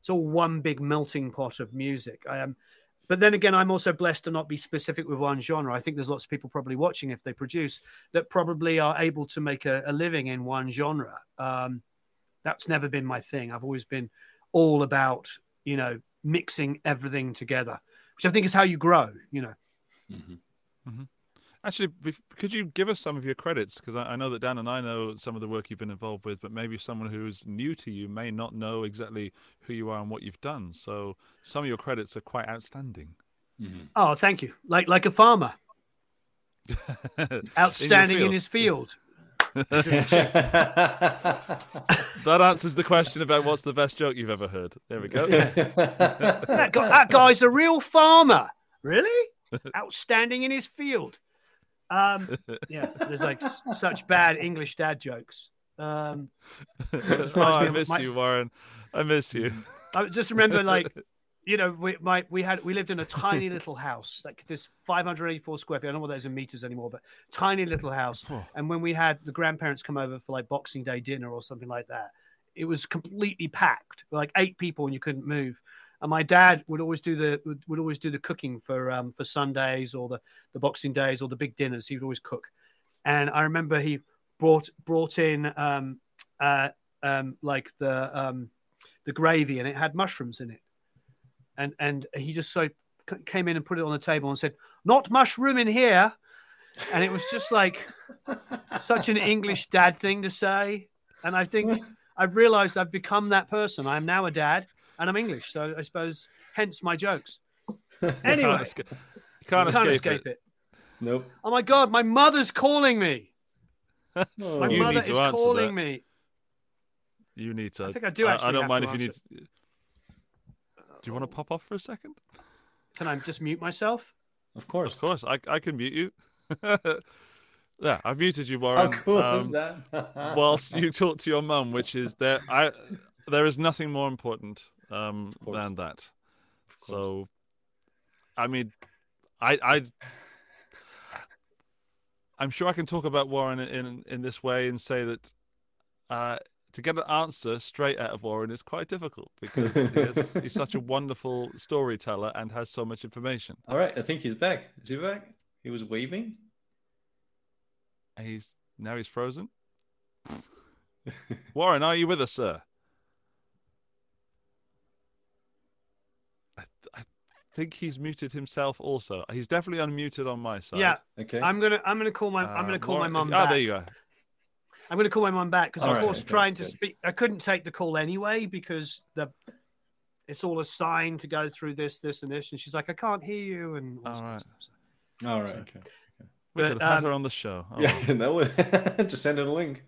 D: it's all one big melting pot of music i am but then again, I'm also blessed to not be specific with one genre. I think there's lots of people probably watching if they produce that probably are able to make a, a living in one genre. Um, that's never been my thing. I've always been all about, you know, mixing everything together, which I think is how you grow, you know.
B: Mm-hmm. Mm-hmm. Actually, could you give us some of your credits? Because I, know that Dan and I know some of the work you've been involved with, but maybe someone who's new to you may not know exactly who you are and what you've done. So some of your credits are quite outstanding.
D: Mm-hmm. Oh, thank you. Like like a farmer, outstanding in, in his field.
B: that answers the question about what's the best joke you've ever heard. There we go.
D: that, guy, that guy's a real farmer. Really? Outstanding in his field. Um, yeah, there's like s- such bad English dad jokes. Um,
B: oh, I miss my, you, Warren. I miss you.
D: I just remember, like, you know, we my we had we lived in a tiny little house, like this 584 square feet. I don't know what that is in meters anymore, but tiny little house. and when we had the grandparents come over for like Boxing Day dinner or something like that, it was completely packed, like eight people, and you couldn't move and my dad would always do the would, would always do the cooking for um, for Sundays or the the Boxing Days or the big dinners. He would always cook, and I remember he brought brought in um, uh, um, like the um, the gravy, and it had mushrooms in it, and and he just so came in and put it on the table and said, "Not mushroom in here," and it was just like such an English dad thing to say, and I think. I've realized I've become that person. I am now a dad and I'm English, so I suppose hence my jokes. Anyway, you can't, escape,
B: you can't, can't escape, it.
C: it. Nope.
D: Oh my god, my mother's calling me. oh. My you mother is calling me.
B: you need to.
D: I think I do
B: I,
D: actually
B: don't
D: have
B: mind
D: to
B: if you need. To... Do you want to pop off for a second?
D: Can I just mute myself?
C: Of course.
B: Of course, I I can mute you. yeah, I've muted you,
C: How
B: Warren.
C: cool is
B: um,
C: that?
B: whilst you talk to your mum, which is that I there is nothing more important um, than that. So, I mean, I I I'm sure I can talk about Warren in in this way and say that uh, to get an answer straight out of Warren is quite difficult because he is, he's such a wonderful storyteller and has so much information.
C: All right, I think he's back. Is he back? He was waving.
B: He's now he's frozen. Warren, are you with us, sir? I, I think he's muted himself. Also, he's definitely unmuted on my side.
D: Yeah,
C: Okay.
D: I'm gonna I'm gonna call my I'm
B: Uh,
D: gonna call my
B: Warren-
D: mum
B: Oh,
D: back.
B: there you go.
D: I'm gonna call my mum back because of
C: right,
D: course
C: okay,
D: trying to speak I couldn't take the call anyway because the it's all assigned to go through this, this, and this, and she's like, I can't hear you, and all
B: All
D: sorts of
B: right.
D: stuff.
C: All right.
D: So-
C: Okay.
B: We
D: But,
B: could have had
D: um,
B: her on the show. Oh,
C: Yeah, that would just send her a link.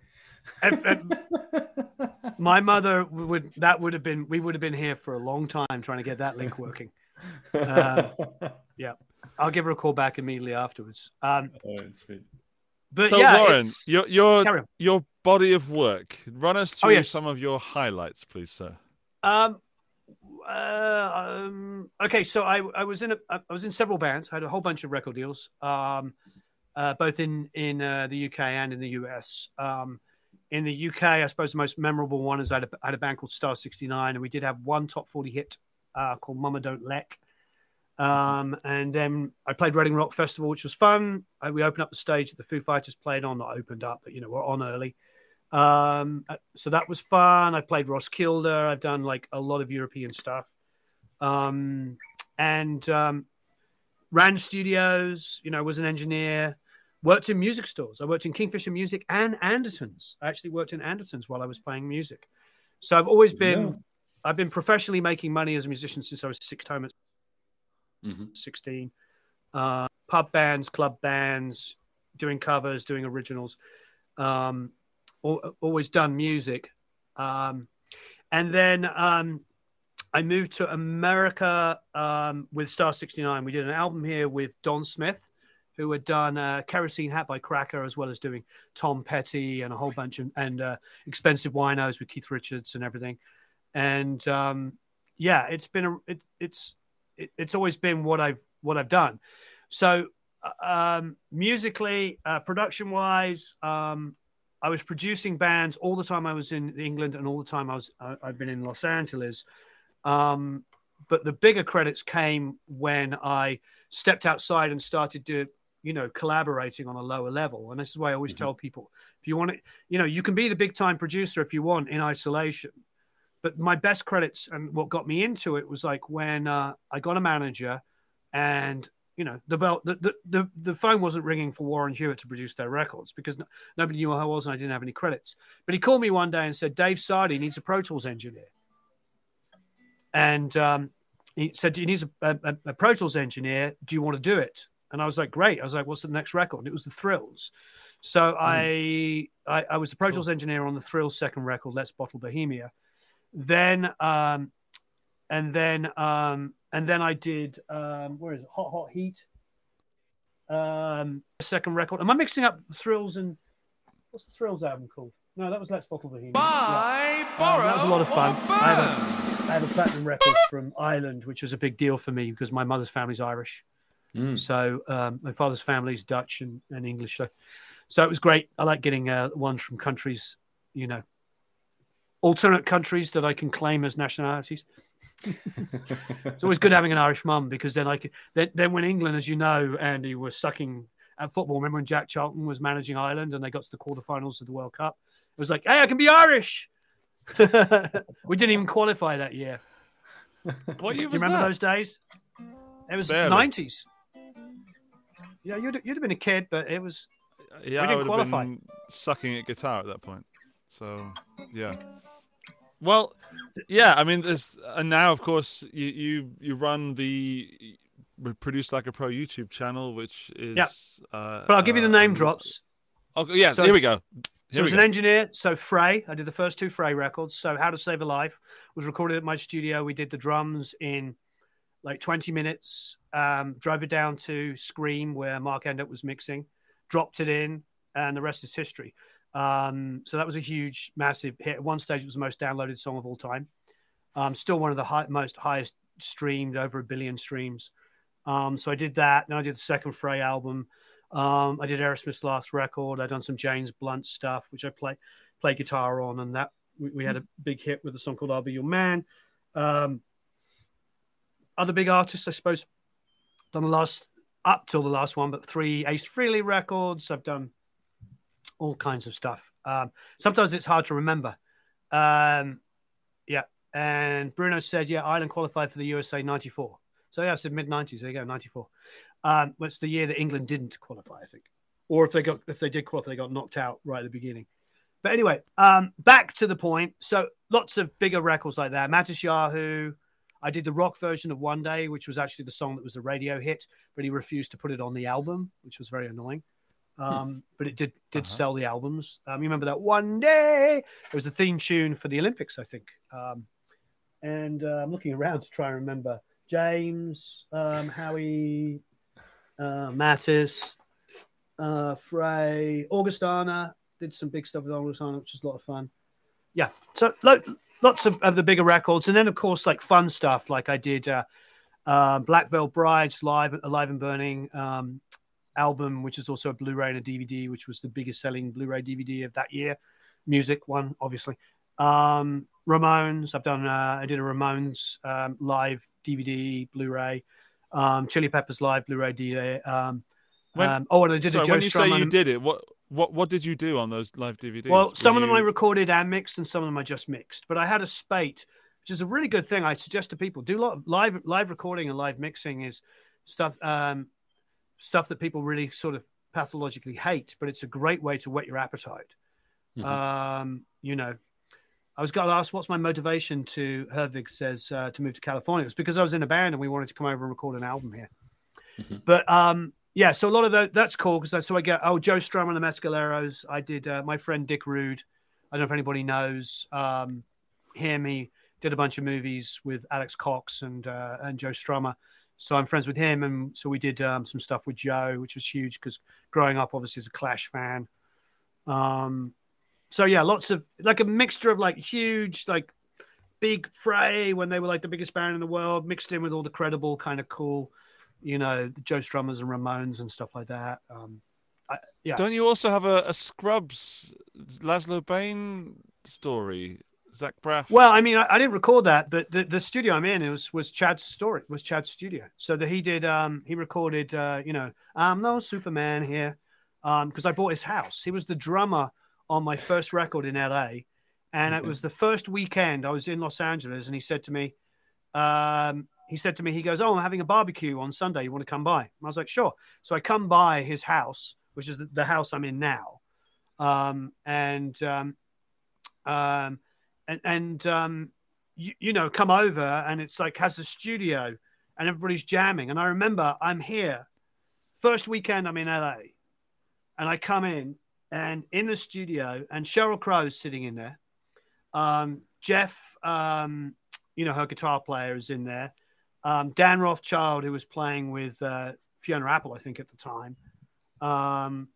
D: If- if my mother would that would have been we would have been here for a long time trying to get that link working. Uh, I'll give her a call back immediately afterwards. Um,
C: All right,
D: but
B: so
D: yeah,
B: Warren,
D: it's-
B: your your your body of work. Run us
D: Oh,
B: through
D: yes.
B: some of your highlights, please, sir.
D: Um, uh, um, okay, so I I was in a I was in several bands. I had a whole bunch of record deals, um, uh, both in in uh, the UK and in the US. Um, in the UK, I suppose the most memorable one is I had a, I had a band called Star sixty nine, and we did have one top forty hit uh, called "Mama Don't Let." Um, and then I played Reading Rock Festival, which was fun. I, we opened up the stage that the Foo Fighters played on. Not opened up, but you know we're on early. Um, uh, so that was fun. I played Roskilde. I've done like a lot of European stuff. Um, and um, ran studios, you know, was an engineer, worked in music stores. I worked in Kingfisher Music and Andertons. I actually worked in Andertons while I was playing music. So I've always been,
C: Yeah.
D: I've been professionally making money as a musician since I was six home at
C: Mhm.
D: 16. Uh, pub bands, club bands, doing covers, doing originals. Um, al- always done music. Um, and then um, I moved to America um, with Star 69. We did an album here with Don Smith, who had done uh, Kerosene Hat by Cracker, as well as doing Tom Petty and a whole bunch of and uh, X-Pensive Winos with Keith Richards and everything. And um, yeah, it's been a it, it's it, it's always been what I've what I've done. So uh, um, musically, uh, production wise, um, I was producing bands all the time I was in England and all the time I was I, I've been in Los Angeles. Um, but the bigger credits came when I stepped outside and started to you know collaborating on a lower level. And this is why I always
C: Mhm.
D: tell people if you want to, you know, you can be the big time producer if you want in isolation. But my best credits and what got me into it was like when uh, I got a manager and you know the bell the, the, the, the phone wasn't ringing for Warren Hewitt to produce their records because no, nobody knew who I was and I didn't have any credits. But he called me one day and said Dave Sardy needs a Pro Tools engineer, and um, he said he needs a, a, a Pro Tools engineer. Do you want to do it? And I was like, great. I was like, what's the next record? And it was the Thrills. So I, I I was the Pro Tools engineer on the Thrills second record, Let's Bottle Bohemia. Then um, and then um, and then I did um, where is it? Hot Hot Heat. Um, second record. Am I mixing up Thrills and what's the Thrills album called? No, that was Let's Bottle Bohemia. Yeah. Um, that was a lot of fun. I have, a, I have a platinum record from Ireland, which was a big deal for me because my mother's family's Irish.
C: Mm.
D: So um, my father's family's Dutch and, and English. So, so it was great. I like getting uh, ones from countries, you know, alternate countries that I can claim as nationalities. It's always good having an Irish mum because then I could, then, then when England, as you know, Andy, was sucking at football. Remember when Jack Charlton was managing Ireland and they got to the quarterfinals of the World Cup? It was like, hey, I can be Irish. we didn't even qualify that year.
B: What year
D: Do you remember
B: that?
D: those days? It was nineties. Yeah, you'd you'd have been a kid, but it was
B: Yeah,
D: We
B: I
D: didn't
B: would
D: qualify.
B: have been sucking at guitar at that point. So yeah. Well, yeah. I mean, there's and now of course you you you run the produce like a pro YouTube channel, which is.
D: Yeah.
B: Uh,
D: But I'll give you the
B: uh,
D: name drops.
B: Okay, yeah,
D: So-
B: here we go.
D: So
B: Here
D: as
B: we
D: an engineer, so Fray, I did the first two Fray records. So How to Save a Life was recorded at my studio. We did the drums in like 20 minutes, um, drove it down to Scream where Mark Endert was mixing, dropped it in, and the rest is history. Um, so that was a huge, massive hit. At one stage, it was the most downloaded song of all time. Um, still one of the high, most highest streamed, over a billion streams. Um, so I did that. Then I did the second Fray album. Um, I did Aerosmith's last record. I've done some James Blunt stuff, which I play play guitar on, and that we, we had a big hit with a song called "I'll Be Your Man." Um, other big artists, I suppose, done the last up till the last one, but three Ace Frehley records. I've done all kinds of stuff. Um, sometimes it's hard to remember. Um, yeah, and Bruno said, "Yeah, Ireland qualified for the USA '94." So yeah, I said mid '90s. There you go, '94. Um, the year that England didn't qualify, I think, or if they got if they did qualify, they got knocked out right at the beginning. But anyway, um, back to the point. So lots of bigger records like that. Matisyahu. I did the rock version of One Day, which was actually the song that was a radio hit, but he refused to put it on the album, which was very annoying. Um, But it did did
B: Uh-huh.
D: sell the albums. Um, you remember that One Day? It was the theme tune for the Olympics, I think. Um, and uh, I'm looking around to try and remember James, um, Howie, uh, Mattis, uh, Fray, Augustana. Did some big stuff with Augustana, which was a lot of fun. Yeah, so lo- lots of, of the bigger records, and then of course like fun stuff, like I did uh, uh, Black Veil Brides live, Alive and Burning um, album, which is also a Blu-ray and a DVD, which was the biggest selling Blu-ray DVD of that year. Music one, obviously. Um, Ramones, I've done. Uh, I did a Ramones um, live DVD, Blu-ray. Um, Chili Peppers live Blu-ray DVD. Um,
B: When-
D: um, oh, and I did
B: Sorry,
D: a Joe
B: when you say you did it, what what what did you do on those live DVDs?
D: Well,
B: Were
D: some of them I recorded and mixed, and some of them I just mixed. But I had a spate, which is a really good thing. I suggest to people do a lot of live live recording and live mixing is stuff um, stuff that people really sort of pathologically hate, but it's a great way to whet your appetite.
C: Mhm.
D: Um, you know, I was going to ask, what's my motivation to Hervig says uh, to move to California? It was because I was in a band and we wanted to come over and record an album here.
C: Mhm.
D: But um, yeah, so a lot of that that's cool because so I get oh Joe Strummer and the Mescaleros. I did uh, my friend Dick Rude. I don't know if anybody knows um, him. He did a bunch of movies with Alex Cox and uh, and Joe Strummer. So I'm friends with him, and so we did um, some stuff with Joe, which was huge because growing up, obviously, as a Clash fan. Um, so yeah, lots of like a mixture of like huge, like big Fray when they were like the biggest band in the world, mixed in with all the credible kind of cool, you know, Joe Strummers and Ramones and stuff like that. Um, I, yeah,
B: Don't you also have a, a Scrubs Lazlo Bane story? Zach Braff.
D: Well, I mean, I, I didn't record that, but the, the studio I'm in it was was Chad's story, was Chad's studio. So that he did, um, he recorded, uh, you know, I'm no Superman here, um, because I bought his house. He was the drummer on my first record in LA, and it was the first weekend I was in Los Angeles, and he said to me, um, he said to me, he goes, "Oh, I'm having a barbecue on Sunday. You want to come by?" And I was like, "Sure." So I come by his house, which is the, the house I'm in now, um, and um, um, and and um, you, you know, come over, and it's like has a studio, and everybody's jamming. And I remember I'm here, first weekend I'm in LA, and I come in, and in the studio, and Sheryl Crow's sitting in there. Um, Jeff, um, you know, her guitar player is in there. Um, Dan Rothchild, who was playing with uh, Fiona Apple, I think at the time. Um,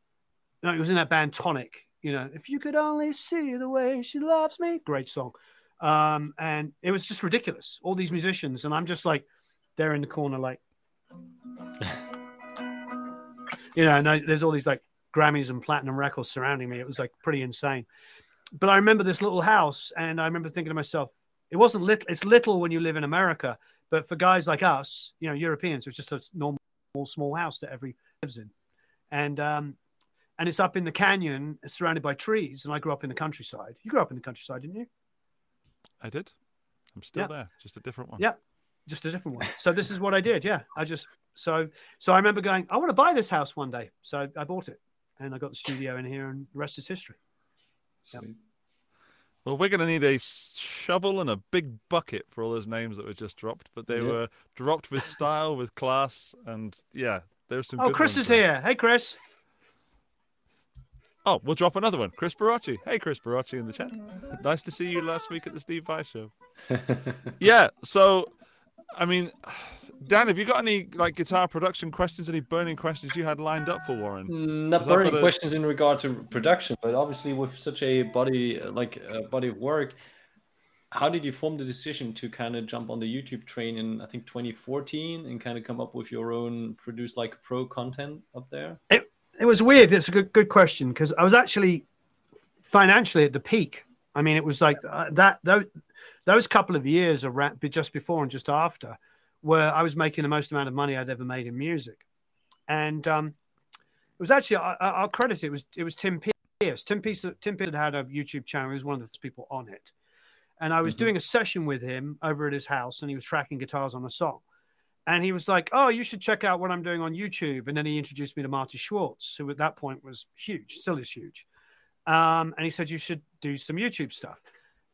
D: no, he was in that band Tonic. You know, if you could only see the way she loves me, great song. Um, and it was just ridiculous. All these musicians, and I'm just like, there in the corner, like, you know, and I, there's all these like Grammys and platinum records surrounding me. It was like pretty insane. But I remember this little house, and I remember thinking to myself, it wasn't little. It's little when you live in America, but for guys like us, you know, Europeans, it's just a normal small house that every lives in, and um, and it's up in the canyon, surrounded by trees. And I grew up in the countryside. You grew up in the countryside, didn't you?
B: I did. I'm still
D: Yeah.
B: there, just a different one.
D: Yeah. Just a different one. So this is what I did. Yeah, I just so so I remember going, I want to buy this house one day. So I bought it, and I got the studio in here, and the rest is history.
C: Sweet.
B: Well, we're going to need a shovel and a big bucket for all those names that were just dropped, but they
C: Yeah.
B: were dropped with style, with class, and yeah, there's some.
D: Oh, Chris is
B: there.
D: here. Hey, Chris.
B: Oh, we'll drop another one. Chris Barocci. Hey, Chris Barocci in the chat. Nice to see you last week at the Steve Vai show. yeah. So, I mean, Dan, have you got any like guitar production questions? Any burning questions you had lined up for Warren?
C: Not
B: 'Cause I've
C: burning
B: a-
C: questions in regard to production, but obviously with such a body like uh, body of work, how did you form the decision to kind of jump on the YouTube train in I think 2014 and kind of come up with your own produce like pro content up there?
D: It was weird. It's a good good question because I was actually financially at the peak. I mean, it was like uh, that those, those couple of years around just before and just after, where I was making the most amount of money I'd ever made in music, and um, it was actually I, I'll credit it. it was it was Tim Pierce. Tim Pierce Tim Pierce had had a YouTube channel. He was one of the first people on it, and I was
C: Mhm.
D: doing a session with him over at his house, and he was tracking guitars on a song. And he was like, "Oh, you should check out what I'm doing on YouTube." And then he introduced me to Marty Schwartz, who at that point was huge, still is huge. Um, and he said you should do some YouTube stuff.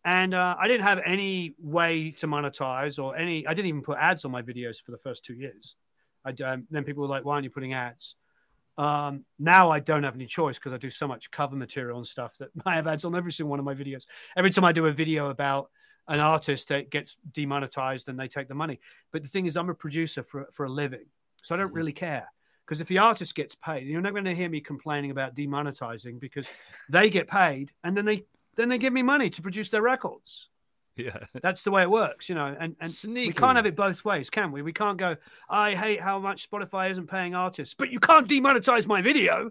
D: And uh, I didn't have any way to monetize or any. I didn't even put ads on my videos for the first two years. I um, then people were like, "Why aren't you putting ads?" Um, now I don't have any choice because I do so much cover material and stuff that I have ads on every single one of my videos. Every time I do a video about an artist, gets demonetized and they take the money. But the thing is, I'm a producer for for a living, so I don't mm-hmm. really care. Because if the artist gets paid, you're not going to hear me complaining about demonetizing because they get paid and then they then they give me money to produce their records.
B: Yeah.
D: That's the way it works, you know. And and we can't have it both ways, can we? We can't go. I hate how much Spotify isn't paying artists, but you can't demonetize my video.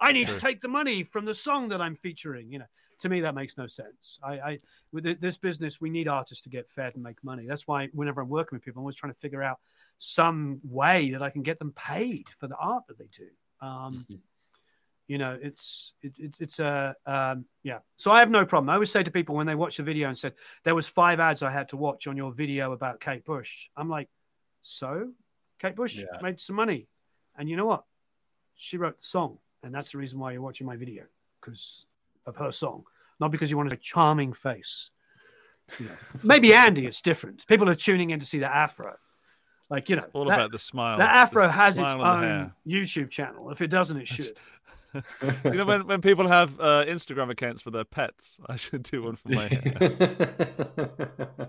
D: I need to take the money from the song that I'm featuring. You know, to me that makes no sense. I, I with this business, we need artists to get fed and make money. That's why whenever I'm working with people, I'm always trying to figure out some way that I can get them paid for the art that they do. Um,
C: Mhm.
D: you know it's it's it's, it's a um, yeah so i have no problem i always say to people when they watch the video and said there was five ads i had to watch on your video about kate bush i'm like so kate bush
C: Yeah.
D: made some money and you know what she wrote the song and that's the reason why you're watching my video because of her song not because you wanted a charming face you know. maybe andy is different people are tuning in to see the afro like you know
B: All
D: that-
B: about the smile.
D: the afro
B: the
D: has its
B: smile and the
D: own youtube channel if it doesn't it should
B: you know when, when people have uh, Instagram accounts for their pets, I should do one for my hair.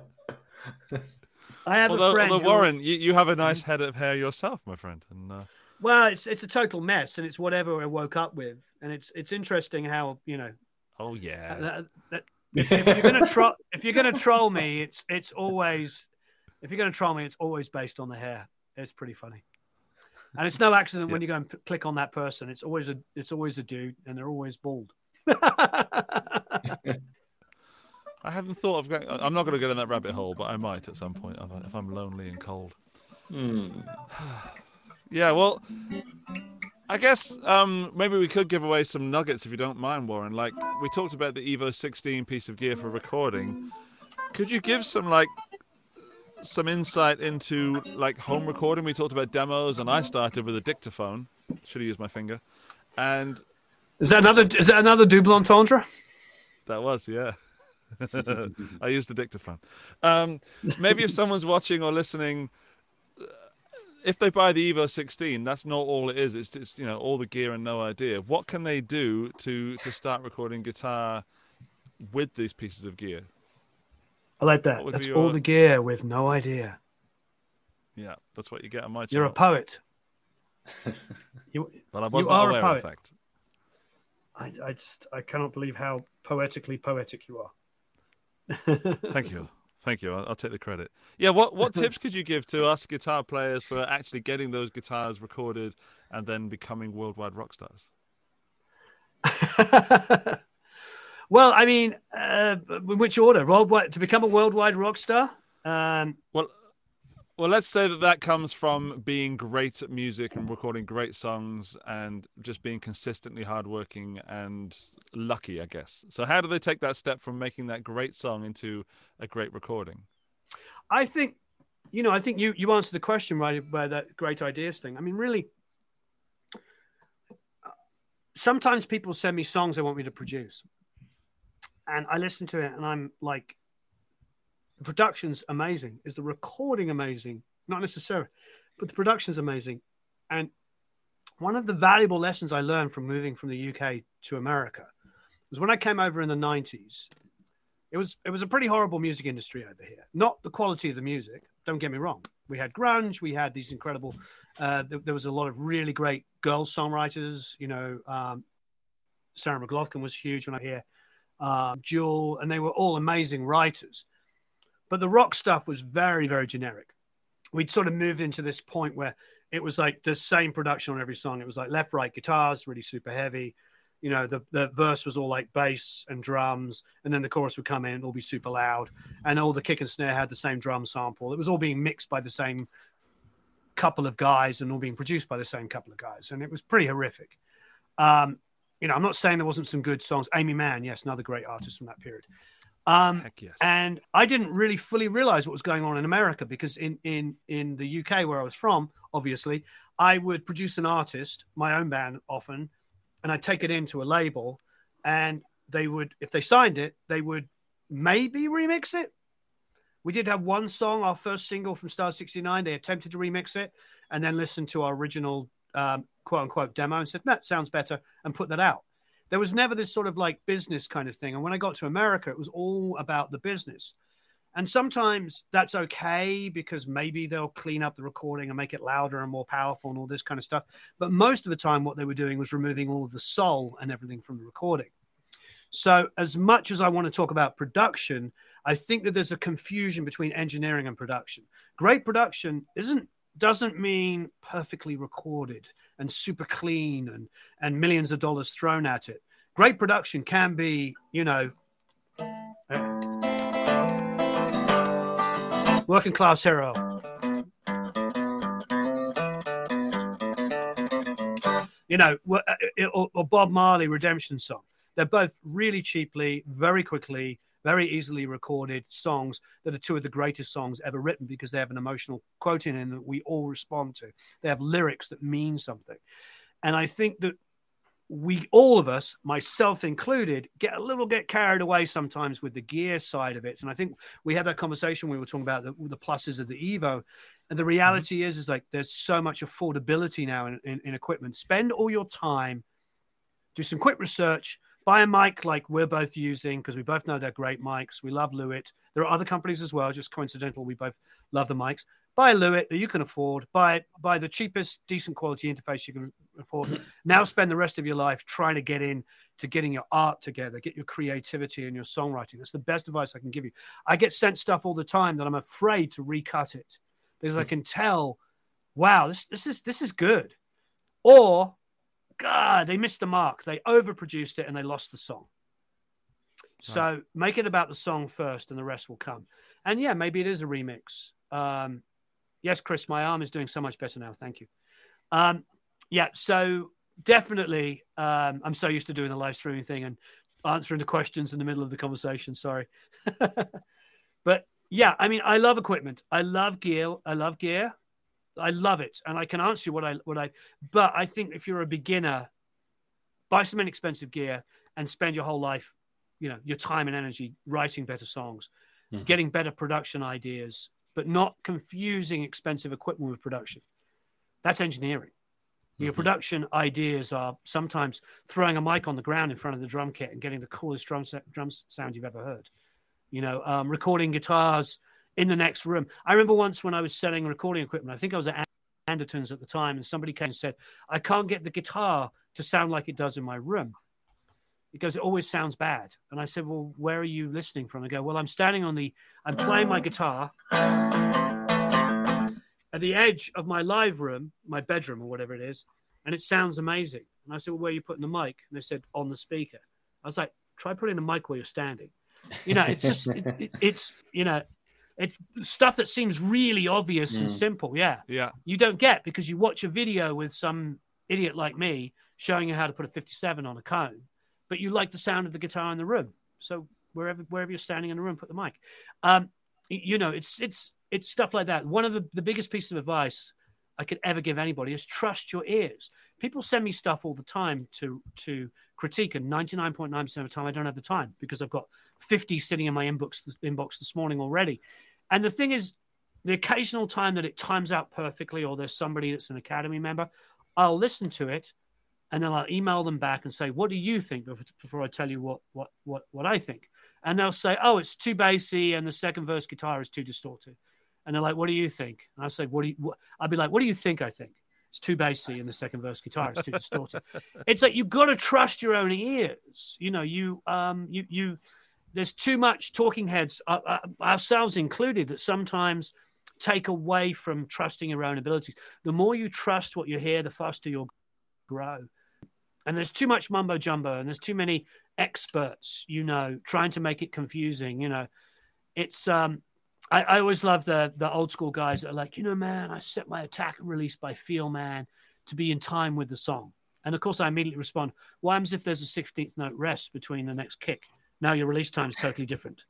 D: i have a friend
B: although
D: who-
B: Warren, you, you have a nice head of hair yourself, my friend. And uh,
D: Well, it's it's a total mess, and it's whatever I woke up with, and it's it's interesting how you know
B: oh yeah,
D: that, that, if, if you're gonna troll if you're gonna troll me, it's it's always if you're gonna troll me, it's always based on the hair. It's pretty funny, and it's no accident when you go and p- click on that person. It's always a it's always a dude, and they're always bald.
B: I haven't thought of going. I'm not going to go down that rabbit hole, but I might at some point if I- if I'm lonely and cold.
C: Hmm.
B: Yeah, well, I guess um, maybe we could give away some nuggets if you don't mind, Warren. Like we talked about the Evo 16 piece of gear for recording. Could you give some like some insight into like home recording? We talked about demos, and I started with a dictaphone. Should have used my finger, and
D: Is that another is that another double entendre?
B: that was yeah. I used a dictaphone. Um, maybe if someone's watching or listening, if they buy the Evo 16, that's not all it is. It's just you know all the gear and no idea. What can they do to to start recording guitar with these pieces of gear?
D: I like that. That's
B: be
D: all the gear with no idea.
B: Yeah, that's what you get on my channel.
D: You're a poet. you,
B: But I was
D: you
B: not
D: are a
B: aware,
D: poet.
B: in fact.
D: I, I just I cannot believe how poetically poetic you are.
B: Thank you. Thank you. I'll, I'll take the credit. Yeah. What what tips could you give to us guitar players for actually getting those guitars recorded and then becoming worldwide rock stars?
D: well, I mean, uh, in which order? Worldwide to become a worldwide rock star? Um,
B: Well, well, let's say that that comes from being great at music and recording great songs and just being consistently hardworking and lucky, I guess. So, how do they take that step from making that great song into a great recording?
D: I think, you know, I think you you answered the question right by that great ideas thing. I mean, really, sometimes people send me songs they want me to produce, and I listen to it, and I'm like, the production's amazing. Is the recording amazing? Not necessarily, but the production's amazing. And one of the valuable lessons I learned from moving from the UK to America was when I came over in the 90s. It was it was a pretty horrible music industry over here. Not the quality of the music. Don't get me wrong. We had grunge. We had these incredible. Uh, there, there was a lot of really great girl songwriters. You know, um, Sarah McLachlan was huge when I hear uh, Jewel, and they were all amazing writers. But the rock stuff was very, very generic. We'd sort of moved into this point where it was like the same production on every song. It was like left, right guitars, really super heavy. You know, the, the verse was all like bass and drums, and then the chorus would come in, it'll be super loud, and all the kick and snare had the same drum sample. It was all being mixed by the same couple of guys and all being produced by the same couple of guys, and it was pretty horrific. Um, you know, I'm not saying there wasn't some good songs. Amy Mann, yes, another great artist from that period. Um,
B: yes.
D: and I didn't really fully realize what was going on in America because in in in the UK where I was from, obviously, I would produce an artist, my own band often, and I'd take it into a label, and they would, if they signed it, they would maybe remix it. We did have one song, our first single from Star 69. They attempted to remix it and then listened to our original um, quote unquote demo and said, that sounds better, and put that out. There was never this sort of like business kind of thing. And when I got to America, it was all about the business. And sometimes that's okay because maybe they'll clean up the recording and make it louder and more powerful and all this kind of stuff. But most of the time, what they were doing was removing all of the soul and everything from the recording. So, as much as I want to talk about production, I think that there's a confusion between engineering and production. Great production isn't doesn't mean perfectly recorded and super clean and and millions of dollars thrown at it. Great production can be, you know, working class hero. You know, uh, or, or Bob Marley redemption song. They're both really cheaply, very quickly, very easily recorded songs that are two of the greatest songs ever written because they have an emotional quote in them that we all respond to. They have lyrics that mean something. And I think that we all of us, myself included, get a little get carried away sometimes with the gear side of it. And I think we had that conversation we were talking about the, the pluses of the Evo. And the reality mm-hmm. is, is like there's so much affordability now in, in, in equipment. Spend all your time, do some quick research, buy a mic like we're both using because we both know they're great mics. We love Lewitt. There are other companies as well, just coincidental. We both love the mics. Buy a Lewitt that you can afford. Buy buy the cheapest, decent quality interface you can afford. now spend the rest of your life trying to get in to getting your art together, get your creativity and your songwriting. That's the best advice I can give you. I get sent stuff all the time that I'm afraid to recut it because I hmm. can tell, wow, this this is this is good. Or God, they missed the mark. They overproduced it and they lost the song. So make it about the song first, and the rest will come. And yeah, maybe it is a remix. Um, yes, Chris, my arm is doing so much better now. Thank you. Um, yeah, so definitely, um, I'm so used to doing the live streaming thing and answering the questions in the middle of the conversation. Sorry, but yeah, I mean, I love equipment. I love gear. I love gear. I love it, and I can answer you what I what I. But I think if you're a beginner, buy some inexpensive gear and spend your whole life, you know, your time and energy writing better songs, mm-hmm. getting better production ideas, but not confusing expensive equipment with production. That's engineering. Your mm-hmm. production ideas are sometimes throwing a mic on the ground in front of the drum kit and getting the coolest drum, drum sound you've ever heard. You know, um, recording guitars in the next room. I remember once when I was selling recording equipment, I think I was at Anderton's at the time, and somebody came and said, I can't get the guitar to sound like it does in my room because it always sounds bad. And I said, Well, where are you listening from? I go, Well, I'm standing on the, I'm playing my guitar at the edge of my live room, my bedroom or whatever it is, and it sounds amazing. And I said, Well, where are you putting the mic? And they said, On the speaker. I was like, Try putting the mic where you're standing. You know, it's just, it, it, it's, you know, it's stuff that seems really obvious mm. and simple. Yeah.
B: Yeah.
D: You don't get because you watch a video with some idiot like me showing you how to put a 57 on a cone, but you like the sound of the guitar in the room. So wherever wherever you're standing in the room, put the mic. Um, you know, it's it's it's stuff like that. One of the, the biggest pieces of advice I could ever give anybody is trust your ears. People send me stuff all the time to to critique, and 99.9% of the time I don't have the time because I've got 50 sitting in my inbox inbox this morning already. And the thing is, the occasional time that it times out perfectly, or there's somebody that's an academy member, I'll listen to it, and then I'll email them back and say, "What do you think?" Before I tell you what what what what I think, and they'll say, "Oh, it's too bassy, and the second verse guitar is too distorted." And they're like, "What do you think?" And I say, "What do you?" What? I'll be like, "What do you think?" I think it's too bassy, and the second verse guitar is too distorted. it's like you've got to trust your own ears. You know, you um you you. There's too much talking heads, uh, uh, ourselves included, that sometimes take away from trusting your own abilities. The more you trust what you hear, the faster you'll grow. And there's too much mumbo jumbo, and there's too many experts, you know, trying to make it confusing. You know, it's um, I, I always love the the old school guys that are like, you know, man, I set my attack and release by feel, man, to be in time with the song. And of course, I immediately respond, "Why happens if there's a 16th note rest between the next kick? Now your release time is totally different.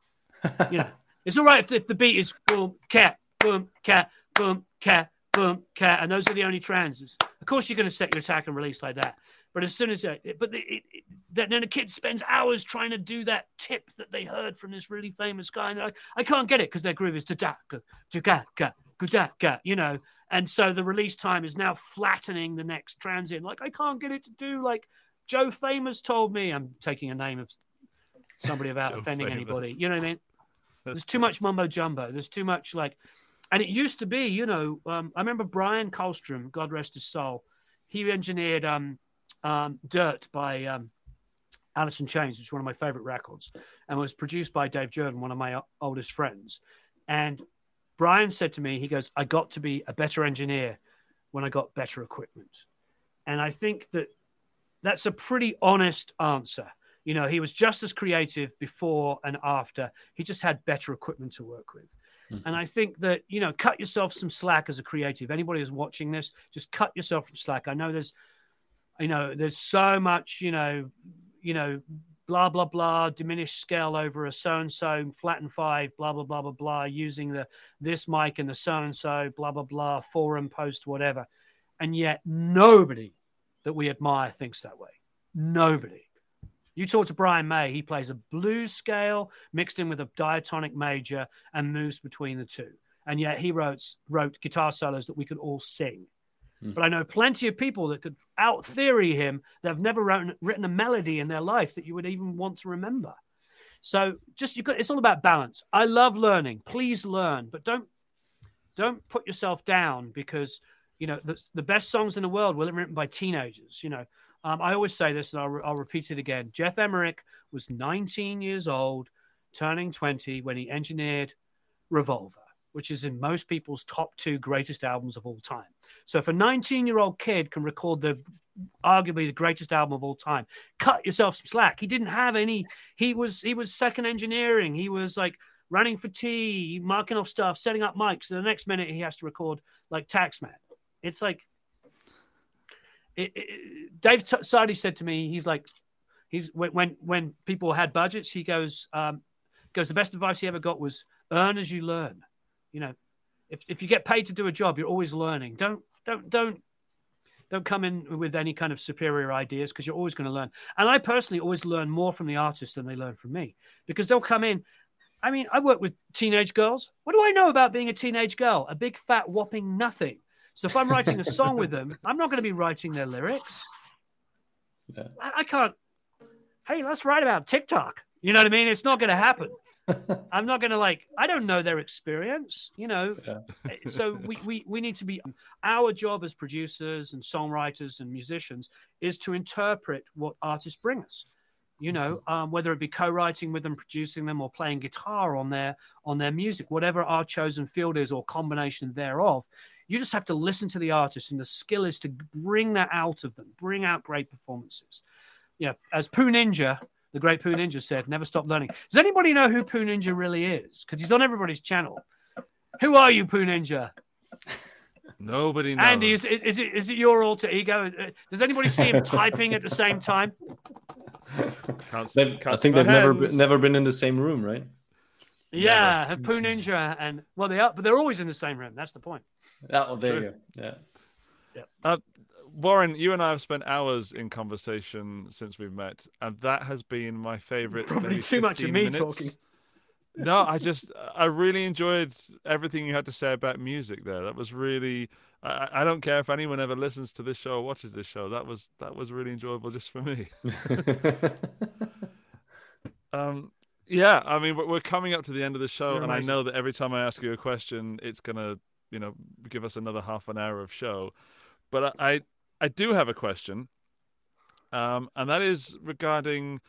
D: you know, it's all right if the, if the beat is boom, cat, boom, cat, boom, cat, boom, cat, and those are the only transes. Of course, you're going to set your attack and release like that. But as soon as uh, it, but it, it, then a kid spends hours trying to do that tip that they heard from this really famous guy, and like, I can't get it because their groove is da da ga you know. And so the release time is now flattening the next transient. Like I can't get it to do like Joe Famous told me. I'm taking a name of somebody without offending famous. anybody. You know what I mean? There's too much mumbo jumbo. There's too much like, and it used to be, you know, um, I remember Bryan Carlstrom, God rest his soul. He engineered um, um, Dirt by um, Alice in Chains, which is one of my favorite records, and was produced by Dave Jerden, one of my oldest friends. And Brian said to me, he goes, I got to be a better engineer when I got better equipment. And I think that that's a pretty honest answer. You know, he was just as creative before and after. He just had better equipment to work with. Mm-hmm. And I think that, you know, cut yourself some slack as a creative. Anybody who's watching this, just cut yourself some slack. I know there's you know, there's so much, you know, you know, blah blah blah, diminished scale over a so and so, flat and five, blah blah blah blah blah, using the this mic and the so and so, blah blah blah, forum post, whatever, and yet nobody that we admire thinks that way. Nobody. You talk to Brian May, he plays a blues scale mixed in with a diatonic major and moves between the two. And yet he wrote wrote guitar solos that we could all sing. Mm. But I know plenty of people that could out theory him that have never written, written a melody in their life that you would even want to remember. So just you got it's all about balance. I love learning. Please learn, but don't don't put yourself down because you know the, the best songs in the world were written by teenagers. You know, um, I always say this, and I'll, I'll repeat it again. Geoff Emerick was 19 years old, turning 20 when he engineered Revolver which is in most people's top two greatest albums of all time. So if a 19 year old kid can record the arguably the greatest album of all time, cut yourself some slack. He didn't have any. He was he was second engineering. He was like running for tea, marking off stuff, setting up mics. And the next minute he has to record like Taxman. It's like it, it, Dave Sardy said to me, he's like, he's when when people had budgets, he goes, um, goes the best advice he ever got was earn as you learn you know, if if you get paid to do a job, you're always learning. Don't don't don't don't come in with any kind of superior ideas because you're always going to learn. And I personally always learn more from the artists than they learn from me because they'll come in. I mean, I work with teenage girls. What do I know about being a teenage girl? A big fat whopping nothing. So if I'm writing a song with them, I'm not going to be writing their lyrics. Yeah. I, I can't. Hey, let's write about TikTok. You know what I mean? It's not going to happen. I'm not going to like, I don't know their experience, you know. Yeah. Eh, so we, we, we need to be, our job as producers and songwriters and musicians is to interpret what artists bring us. You know, mm-hmm. um, whether it be co-writing with them, producing them, or playing guitar on their on their music, whatever our chosen field is or combination thereof, you just have to listen to the artist, and the skill is to bring that out of them, bring out great performances. Yeah, as Poo Ninja, the great Poo Ninja said, never stop learning. Does anybody know who Poo Ninja really is? Because he's on everybody's channel. Who are you, Poo Ninja?
B: Nobody knows.
D: Andy, is, is, it, is it your alter ego? Uh, does anybody see him typing at the same time?
C: Can't, can't I think they've never been, never been in the same room, right?
D: Yeah, never. Poo Ninja and well, they are, but they're always in the same room. That's the point.
C: There True. you. Yeah.
B: Yeah. Uh, Warren, you and I have spent hours in conversation since we've met, and that has been my favorite.
D: Probably too much of me minutes. talking.
B: no, I just I really enjoyed everything you had to say about music there. That was really I, I don't care if anyone ever listens to this show or watches this show. That was that was really enjoyable just for me. um, yeah, I mean, we're coming up to the end of the show, You're and amazing. I know that every time I ask you a question, it's gonna, you know, give us another half an hour of show. But I, I, I do have a question, um, and that is regarding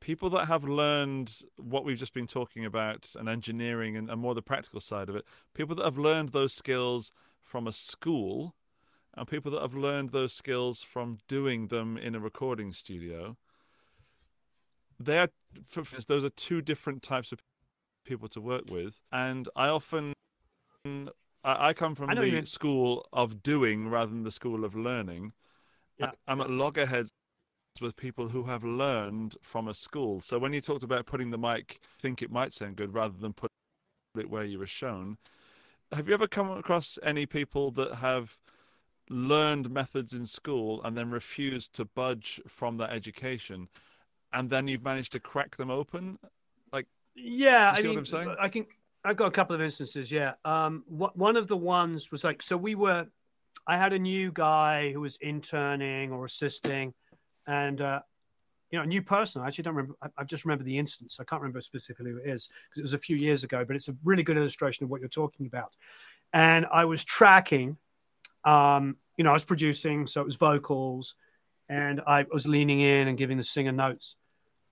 B: people that have learned what we've just been talking about and engineering and, and more the practical side of it. People that have learned those skills from a school, and people that have learned those skills from doing them in a recording studio they are those are two different types of people to work with, and I often I, come from the school of doing rather than the school of learning. Yeah. I'm at loggerheads with people who have learned from a school. So when you talked about putting the mic, think it might sound good rather than put it where you were shown. Have you ever come across any people that have learned methods in school and then refused to budge from that education? and then you've managed to crack them open? Like,
D: yeah, I mean, i can. I've got a couple of instances. Yeah, um, one of the ones was like, so we were. I had a new guy who was interning or assisting, and uh, you know, a new person. I actually don't remember. I, I, just remember the instance. I can't remember specifically who it is because it was a few years ago. But it's a really good illustration of what you're talking about. And I was tracking. Um, you know, I was producing, so it was vocals, and I was leaning in and giving the singer notes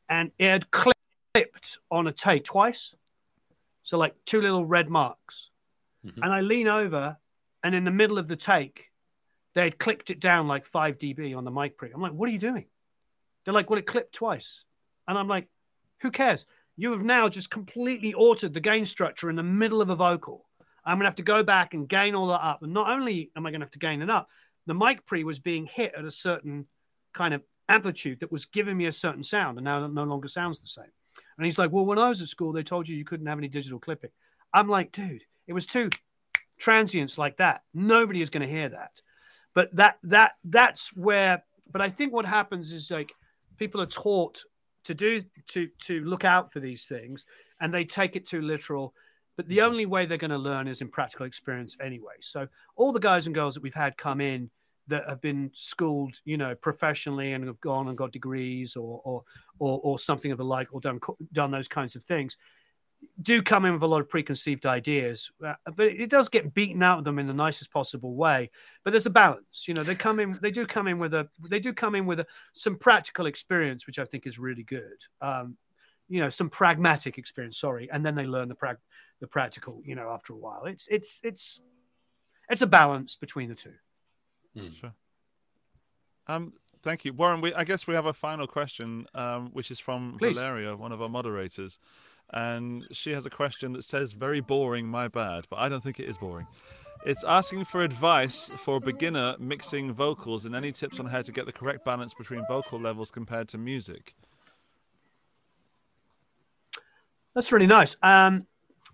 D: and it had clipped on a tape twice. So like two little red marks. Mm-hmm. And I lean over, and in the middle of the take, they had clicked it down like 5 dB on the mic pre. I'm like, what are you doing? They're like, well, it clipped twice. And I'm like, who cares? You have now just completely altered the gain structure in the middle of a vocal. I'm going to have to go back and gain all that up. And not only am I going to have to gain it up, the mic pre was being hit at a certain kind of amplitude that was giving me a certain sound and now it no longer sounds the same. And he's like, Well, when I was at school, they told you you couldn't have any digital clipping. I'm like, dude, it was two transients like that. Nobody is going to hear that. But that that that's where but I think what happens is like people are taught to do to to look out for these things and they take it too literal but the mm-hmm. only way they're going to learn is in practical experience anyway so all the guys and girls that we've had come in that have been schooled, you know, professionally and have gone and got degrees or or or, or something of the like, or done done those kinds of things, do come in with a lot of preconceived ideas. Uh, but it does get beaten out of them in the nicest possible way. But there's a balance, you know. They come in, they do come in with a, they do come in with a, some practical experience, which I think is really good. Um, you know, some pragmatic experience. Sorry, and then they learn the prag, the practical. You know, after a while, it's it's it's it's a balance between the two.
B: Mm. Sure. Um, thank you, Warren. We, I guess we have a final question, um, which is from Please. Valeria, one of our moderators, and she has a question that says, "Very boring, my bad," but I don't think it is boring. It's asking for advice for a beginner mixing vocals and any tips on how to get the correct balance between vocal levels compared to music.
D: That's really nice. Um,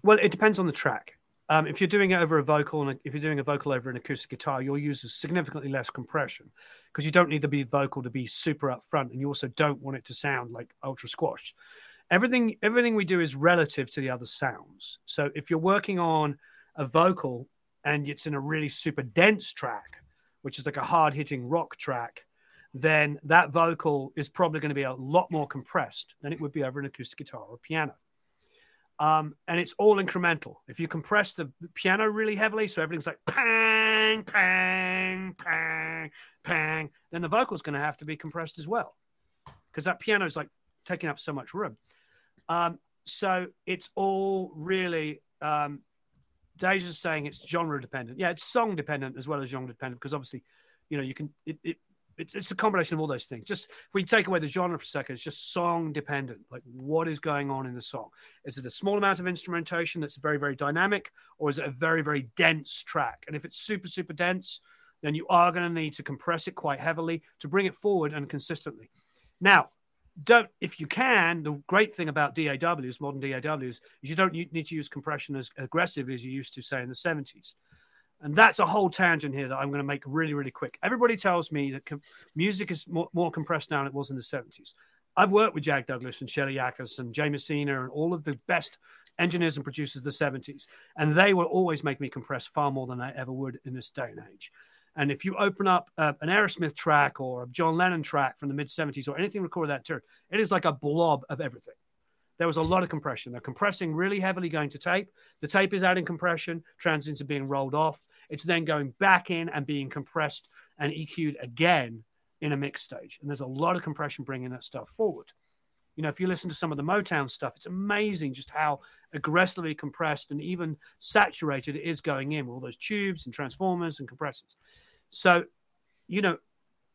D: well, it depends on the track. Um, if you're doing it over a vocal, and if you're doing a vocal over an acoustic guitar, you'll use significantly less compression because you don't need the vocal to be super upfront, and you also don't want it to sound like ultra squashed. Everything, everything we do is relative to the other sounds. So if you're working on a vocal and it's in a really super dense track, which is like a hard hitting rock track, then that vocal is probably going to be a lot more compressed than it would be over an acoustic guitar or piano. Um, and it's all incremental. If you compress the piano really heavily, so everything's like pang, pang, pang, pang, then the vocal's going to have to be compressed as well, because that piano is like taking up so much room. Um, so it's all really. Um, Deja's saying it's genre dependent. Yeah, it's song dependent as well as genre dependent, because obviously, you know, you can it, it it's, it's a combination of all those things. Just if we take away the genre for a second, it's just song dependent. Like what is going on in the song? Is it a small amount of instrumentation that's very, very dynamic, or is it a very, very dense track? And if it's super, super dense, then you are going to need to compress it quite heavily to bring it forward and consistently. Now, don't if you can. The great thing about DAWs, modern DAWs, is you don't need to use compression as aggressively as you used to, say, in the 70s. And that's a whole tangent here that I'm going to make really, really quick. Everybody tells me that com- music is more, more, compressed now than it was in the 70s. I've worked with Jack Douglas and Shelly Yakus and Jay Messina and all of the best engineers and producers of the 70s. And they will always make me compress far more than I ever would in this day and age. And if you open up uh, an Aerosmith track or a John Lennon track from the mid 70s or anything recorded that turn, it is like a blob of everything. There was a lot of compression. They're compressing really heavily going to tape. The tape is adding compression, transients are being rolled off. It's then going back in and being compressed and EQ'd again in a mix stage. And there's a lot of compression bringing that stuff forward. You know, if you listen to some of the Motown stuff, it's amazing just how aggressively compressed and even saturated it is going in with all those tubes and transformers and compressors. So, you know,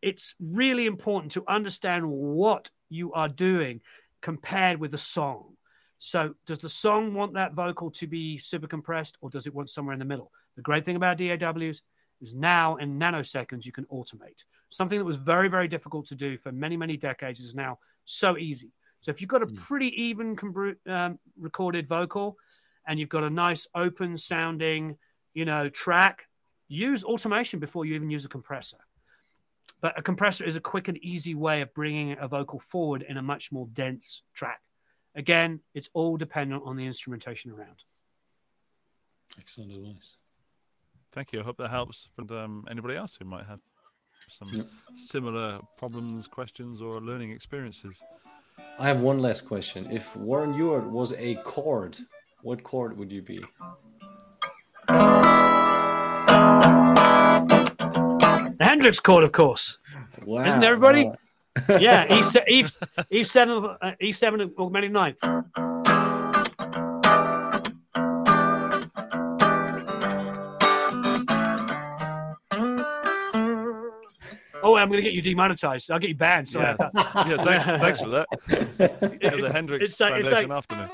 D: it's really important to understand what you are doing compared with the song. So, does the song want that vocal to be super compressed or does it want somewhere in the middle? The great thing about DAWs is now in nanoseconds you can automate. Something that was very, very difficult to do for many, many decades is now so easy. So if you've got a pretty even um, recorded vocal and you've got a nice open sounding, you know, track, use automation before you even use a compressor. But a compressor is a quick and easy way of bringing a vocal forward in a much more dense track. Again, it's all dependent on the instrumentation around.
C: Excellent advice.
B: Thank you. I hope that helps. And um, anybody else who might have some yep. similar problems, questions, or learning experiences.
C: I have one last question. If Warren Huart was a chord, what chord would you be?
D: The Hendrix chord, of course. Wow. Isn't everybody? Wow. yeah, E, e, e seven, uh, E seven augmented ninth. Oh, I'm going to get you demonetized. I'll get you banned. Sorry.
B: Yeah, yeah thanks, thanks, for that. Yeah, the Hendrix it's like, Foundation it's like, afternoon.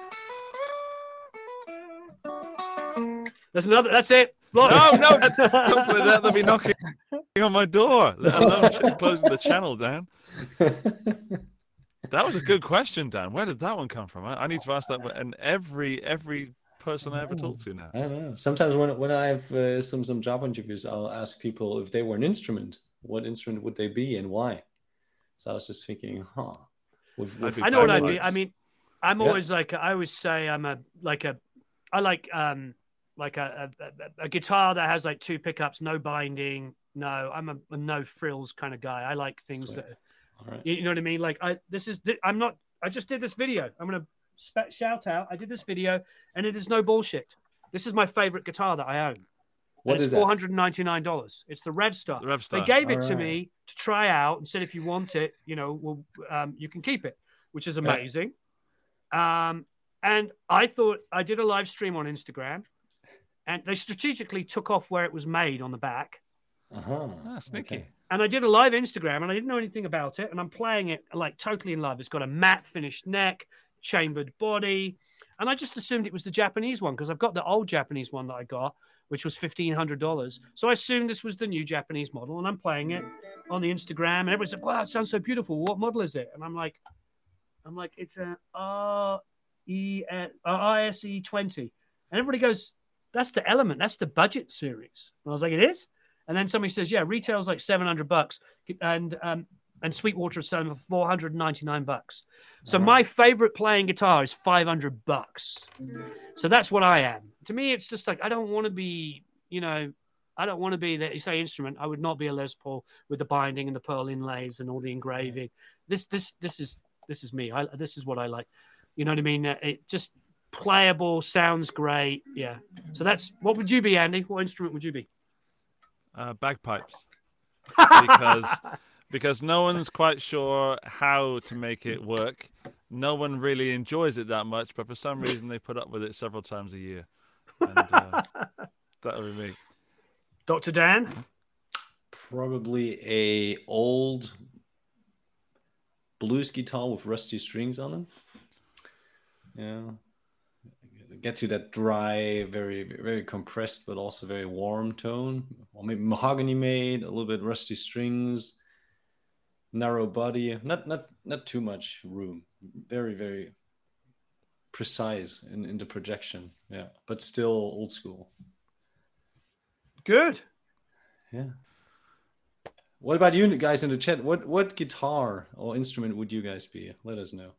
D: There's another. That's it.
B: No, no. Hopefully that they'll be knocking on my door, let alone closing the channel down. That was a good question, Dan. Where did that one come from? I, I need to ask that. And every every person I ever talk to now.
C: I don't know. Sometimes when when I have uh, some some job interviews, I'll ask people if they were an instrument what instrument would they be and why? So I was just thinking, huh.
D: With, with I know what I mean. I mean, I'm yeah. always like I always say I'm a like a I like um like a, a, a guitar that has like two pickups, no binding. No, I'm a, a no frills kind of guy. I like things Sweet. that right. you know what I mean. Like I this is I'm not. I just did this video. I'm gonna shout out. I did this video, and it is no bullshit. This is my favorite guitar that I own. What it's four hundred and ninety nine dollars. It's the Revstar. The Revstar. They gave it All to right. me to try out and said, if you want it, you know, well, um, you can keep it, which is amazing. Yeah. Um, and I thought I did a live stream on Instagram, and they strategically took off where it was made on the back.
C: Uh-huh.
B: Ah, sneaky. Okay.
D: And I did a live Instagram, and I didn't know anything about it, and I'm playing it like totally in love. It's got a matte finished neck, chambered body, and I just assumed it was the Japanese one because I've got the old Japanese one that I got which was $1,500. So I assumed this was the new Japanese model, and I'm playing it on the Instagram, and everybody's like, wow, it sounds so beautiful. What model is it? And I'm like, I'm like, it's a R E uh, ISE 20. And everybody goes, that's the element, that's the budget series. And I was like, it is? And then somebody says, yeah, retail's like 700 bucks. And um, and Sweetwater is selling for 499 bucks. So my favorite playing guitar is 500 bucks. So that's what I am. To me, it's just like I don't want to be, you know, I don't want to be that you say instrument. I would not be a Les Paul with the binding and the pearl inlays and all the engraving. This this this is this is me. I, this is what I like. You know what I mean? Uh, it just playable, sounds great. Yeah. So that's what would you be, Andy? What instrument would you be?
B: Uh, bagpipes. because because no one's quite sure how to make it work. No one really enjoys it that much, but for some reason they put up with it several times a year. And, uh, that would be me.
D: Dr. Dan?
C: Probably a old blues guitar with rusty strings on them. Yeah. It gets you that dry, very, very compressed, but also very warm tone. Or maybe mahogany made, a little bit rusty strings narrow body, not not not too much room. Very very precise in, in the projection. Yeah, but still old school.
D: Good.
C: Yeah. What about you guys in the chat? What what guitar or instrument would you guys be? Let us know.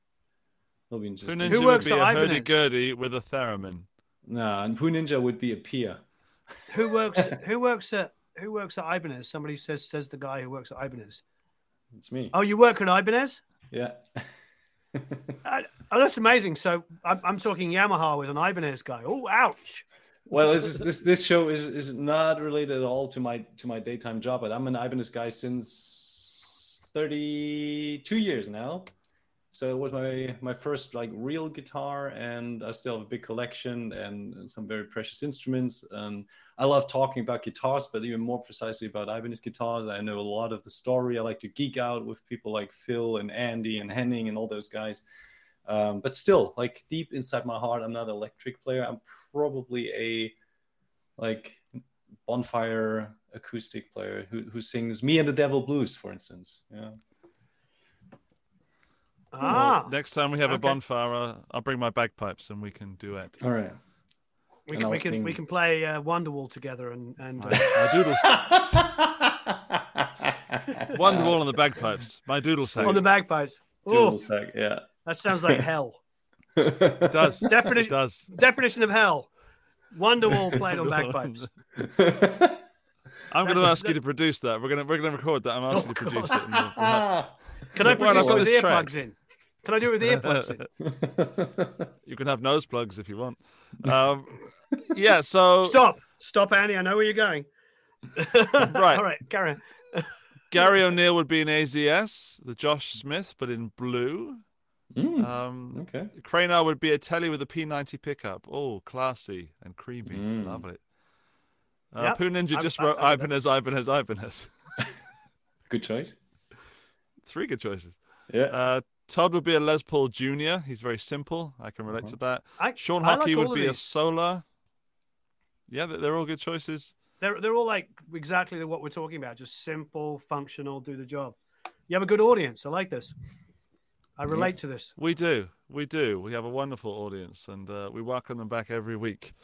C: That'll be interesting.
B: Ninja
D: Who
B: would
D: works
B: be
D: at
B: a
D: Ibanez?
B: hurdy-gurdy with a theremin.
C: Nah, and Poo Ninja would be a Pia.
D: Who works? who works at? Who works at Ibanez? Somebody says says the guy who works at Ibanez.
C: It's me.
D: Oh, you work at Ibanez?
C: Yeah.
D: Uh, oh, that's amazing. So I'm, I'm talking Yamaha with an Ibanez guy. Oh, ouch.
C: well, this is this this show is is not related at all to my to my daytime job, but I'm an Ibanez guy since 32 years now. So it was my my first like real guitar, and I still have a big collection and some very precious instruments. And I love talking about guitars, but even more precisely about Ibanez guitars. I know a lot of the story. I like to geek out with people like Phil and Andy and Henning and all those guys. Um, but still, like deep inside my heart, I'm not an electric player. I'm probably a like bonfire acoustic player who, who sings "Me and the Devil Blues," for instance. Yeah.
D: Ah,
B: Next time we have a
D: Okay.
B: bonfire, uh, I'll bring my bagpipes and we can duet.
C: All right.
D: we
C: and
D: can
C: I'll
D: we can we can play uh, Wonderwall together and and uh,
B: My, my doodle, Wonderwall on the bagpipes. My doodle sack.
D: on the bagpipes.
C: Doodle
D: Oh,
C: sack, yeah.
D: that sounds like hell.
B: It does. It
D: Definition
B: does.
D: definition of hell. Wonderwall played on bagpipes.
B: I'm going to
D: That's-
B: ask you to produce that. We're going to we're going to record that. I'm
D: Oh,
B: asking you to produce it. We'll, we'll have-
D: Can I
B: Well,
D: produce
B: I've
D: it with earplugs in? Can I do it with earplugs in?
B: you can have nose plugs if you want. Um, yeah. So
D: Stop, stop, Andy. I know where you're going.
B: Right.
D: All right, carry on.
B: Gary O'Neill would be in AZS, the Josh Smith, but in blue.
C: Mm,
B: Um,
C: okay.
B: Cranar would be a telly with a P90 pickup. Oh, classy and creamy.
C: Mm.
B: Love it. Uh,
D: Yep,
B: Poo Ninja
D: I'm-
B: just
D: I-
B: wrote
D: I did
B: Ibanez, Ibanez, Ibanez.
C: Good choice.
B: Three good choices.
C: Yeah.
B: Uh, Todd would be a Les Paul Jr. He's very simple. I can relate to that.
D: I,
B: Sean
D: I like
B: Hockey
D: all
B: would be a. Solar. Yeah, they're they're all good choices.
D: They're they're all like exactly what we're talking about. Just simple, functional, do the job. You have a good audience. I like this. I relate to this.
B: We do. We do. We have a wonderful audience and uh, we welcome them back every week.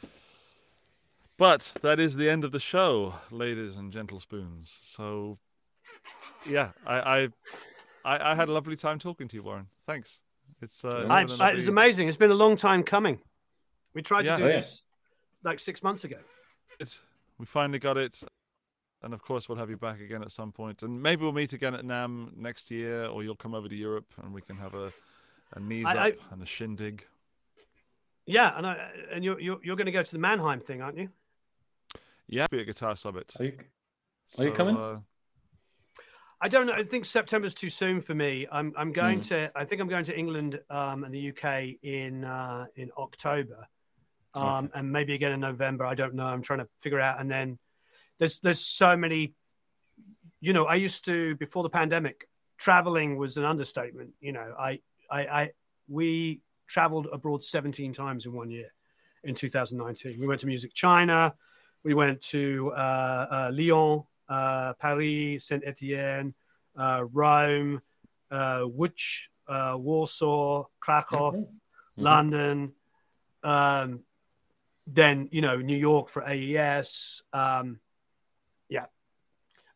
B: But that is the end of the show, ladies and gentle spoons. So, yeah, I I, I, I had a lovely time talking to you, Warren. Thanks. It's, uh, it's
D: I,
B: been a
D: I, it's amazing. It's been a long time coming. We tried
B: Yeah.
D: to do
C: Oh, yeah.
D: this like six months ago.
B: it. We finally got it. And of course, we'll have you back again at some point. And maybe we'll meet again at NAMM next year, or you'll come over to Europe and we can have a, a knees
D: I- I-
B: up and a shindig.
D: Yeah, and I, and you're you're, you're going to go to the Mannheim thing, aren't you?
B: Yeah, be a guitar summit.
C: Are you Are you coming?
B: Uh,
D: I don't know. I think September's too soon for me. I'm I'm going
C: Hmm.
D: to. I think I'm going to England um, and the UK in uh, in October, um,
C: Okay.
D: and maybe again in November. I don't know. I'm trying to figure out. And then there's there's so many. You know, I used to before the pandemic. Traveling was an understatement. You know, I I, I we traveled abroad 17 times in one year in 2019. We went to Music China. We went to uh, uh, Lyon, Paris, Saint Etienne, uh, Rome, uh, Łódź, uh, Warsaw, Krakow.
C: Mhm.
D: London. Um, then you know New York for AES. Um, yeah.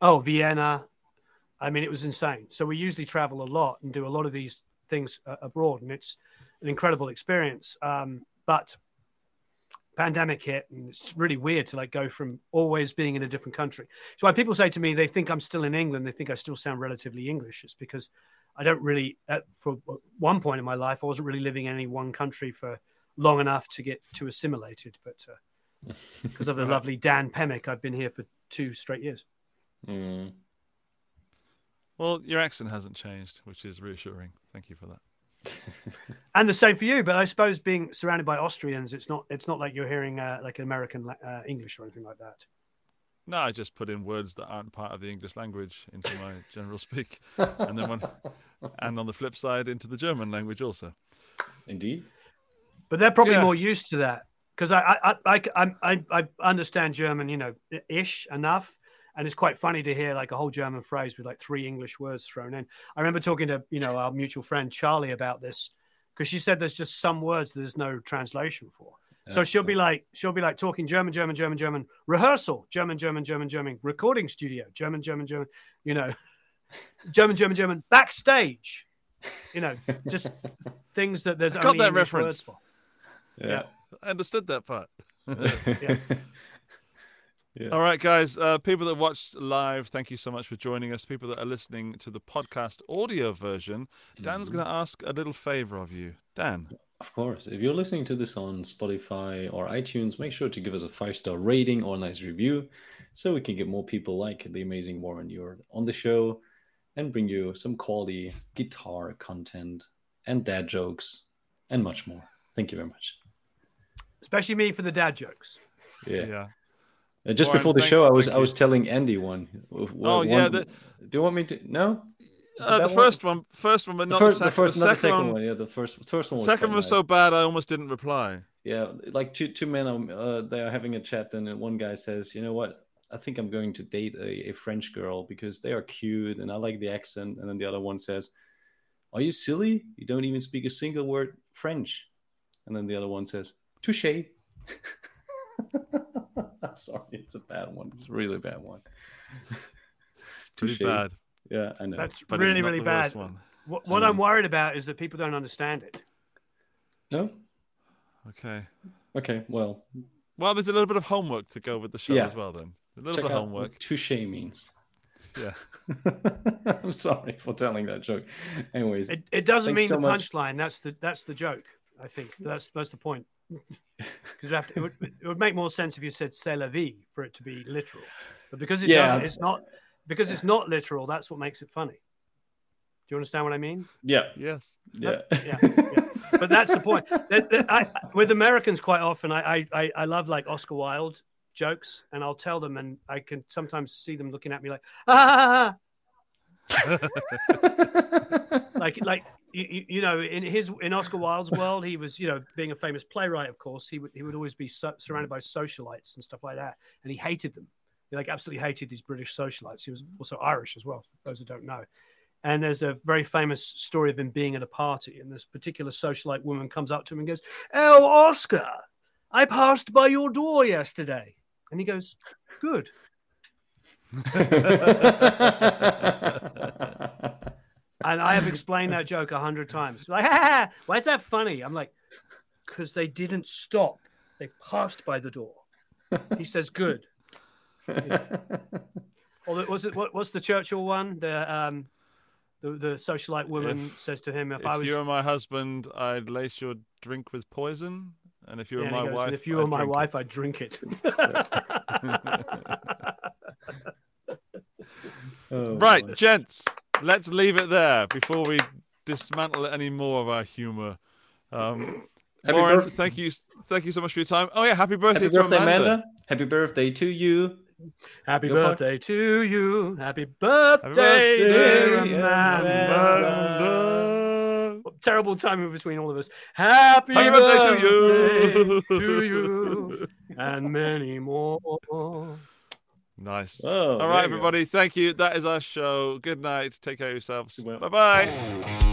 D: Oh, Vienna. I mean, it was insane. So we usually travel a lot and do a lot of these things uh, abroad, and it's an incredible experience. Um, but pandemic hit, and it's really weird to like go from always being in a different country. So when people say to me they think I'm still in England, they think I still sound relatively English. It's because I don't really, at, for one point in my life, I wasn't really living in any one country for long enough to get too assimilated. But uh, because of the lovely Dan Pemick, I've been here for two straight years.
C: Mm.
B: Well, your accent hasn't changed, which is reassuring. Thank you for that.
D: And the same for you. But I suppose being surrounded by Austrians, it's not it's not like you're hearing uh, like American uh, English or anything like that.
B: No, I just put in words that aren't part of the English language into my general speak, and then one, and on the flip side, into the German language also.
C: Indeed.
D: But they're probably
B: Yeah.
D: more used to that because I I, I I I I understand German, you know, ish enough, and it's quite funny to hear like a whole German phrase with like three English words thrown in. I remember talking to you know our mutual friend Charlie about this because she said there's just some words there's no translation for, So she'll be like, she'll be like talking German, German, German, German, rehearsal, German, German, German, German, recording studio, German, German, German, you know, German, German, German, backstage, you know, just things that there's
B: I got
D: only
B: that
D: English
B: reference.
D: words for.
C: yeah.
B: I understood that part.
C: yeah.
B: All right, guys. Uh, people that watched live, thank you so much for joining us. People that are listening to the podcast audio version, Dan's
C: Mm-hmm.
B: going to ask a little favor of you. Dan,
C: Of course. If you're listening to this on Spotify or iTunes, make sure to give us a five star rating or a nice review so we can get more people like the amazing Warren Huart on the show and bring you some quality guitar content and dad jokes and much more. Thank you very much.
D: Especially me for the dad jokes.
C: Yeah.
B: yeah.
C: Uh, just
B: Warren,
C: before the
B: thank-
C: show, I was I was telling Andy one.
B: Oh, yeah,
C: One-
B: the-
C: Do you want me to? No.
B: Uh, the
C: bad
B: first one, first one, but
C: The
B: not
C: first,
B: the
C: the
B: second.
C: first,
B: the
C: not the
B: second one,
C: one. Yeah, the first, first one was.
B: second
C: quite
B: was
C: nice.
B: so bad I almost didn't reply.
C: Yeah, like two two men um, uh, they are having a chat, and then one guy says, "You know what? I think I'm going to date a, a French girl because they are cute and I like the accent." And then the other one says, "Are you silly? You don't even speak a single word French." And then the other one says, "Touche." I'm sorry, it's a bad one. It's a really bad one.
B: Pretty
C: Touche.
B: bad.
C: Yeah, I know.
D: That's
B: But
D: really, really bad.
B: One.
D: What, what
C: Um,
D: I'm worried about is that people don't understand it.
C: no.
B: Okay.
C: Okay. Well,
B: Well, there's a little bit of homework to go with the show
C: Yeah.
B: as well. Then a little
C: check
B: bit of homework.
C: what touche means.
B: Yeah.
C: I'm sorry for telling that joke. Anyways,
D: It, it doesn't mean
C: so
D: the punchline. That's the that's the joke. I think that's that's the point. Because it would it would make more sense if you said "c'est la vie" for it to be literal, but because it
C: Yeah.
D: doesn't, it's not. Because it's not literal. That's what makes it funny. Do you understand what I mean?
C: yeah,
B: Yes.
C: yeah,
D: yeah, yeah. But that's the point. That- that- I, with Americans, quite often, I, I- I I love like Oscar Wilde jokes, and I'll tell them, and I can sometimes see them looking at me like ah, like like you, you- you know in his in Oscar Wilde's world he was you know being a famous playwright of course he would he would always be so, surrounded by socialites and stuff like that. And he hated them. He like absolutely hated these British socialites. He was also Irish as well for those who don't know. And there's a very famous story of him being at a party and this particular socialite woman comes up to him and goes oh Oscar I passed by your door yesterday. And he goes good And I have explained that joke a hundred times. Like, ha, ha, ha, why is that funny? I'm like, because they didn't stop. They passed by the door. He says, good. Or the- was it what, what's the Churchill one? The um, the, the socialite woman
B: If-
D: says to him, "If,
B: If
D: I was,
B: you were my husband, I'd lace your drink with poison, and if you were
D: Yeah,
B: my
D: goes,
B: wife,
D: if you were
B: I'd
D: my
B: drink it."
D: wife, I'd drink it."
C: Oh,
B: Right,
C: boy.
B: gents, let's leave it there before we dismantle any more of our humor. Um,
C: Happy
B: Warren,
C: birth-
B: thank you, thank you so much for your time. Oh yeah, happy birthday,
C: Happy
B: to
C: birthday,
B: Amanda.
C: Amanda. Happy birthday to you.
D: Happy
C: Your part-
D: birthday to you. Happy birthday,
B: birthday,
C: Amanda.
D: Amanda. Terrible timing between all of us. Happy,
B: Happy birthday to you.
D: to you, and many more.
B: Nice.
C: Oh,
B: All
C: there
B: right,
C: you go.
B: everybody. Thank you. That is our show. Good night. Take care of yourselves. Bye bye.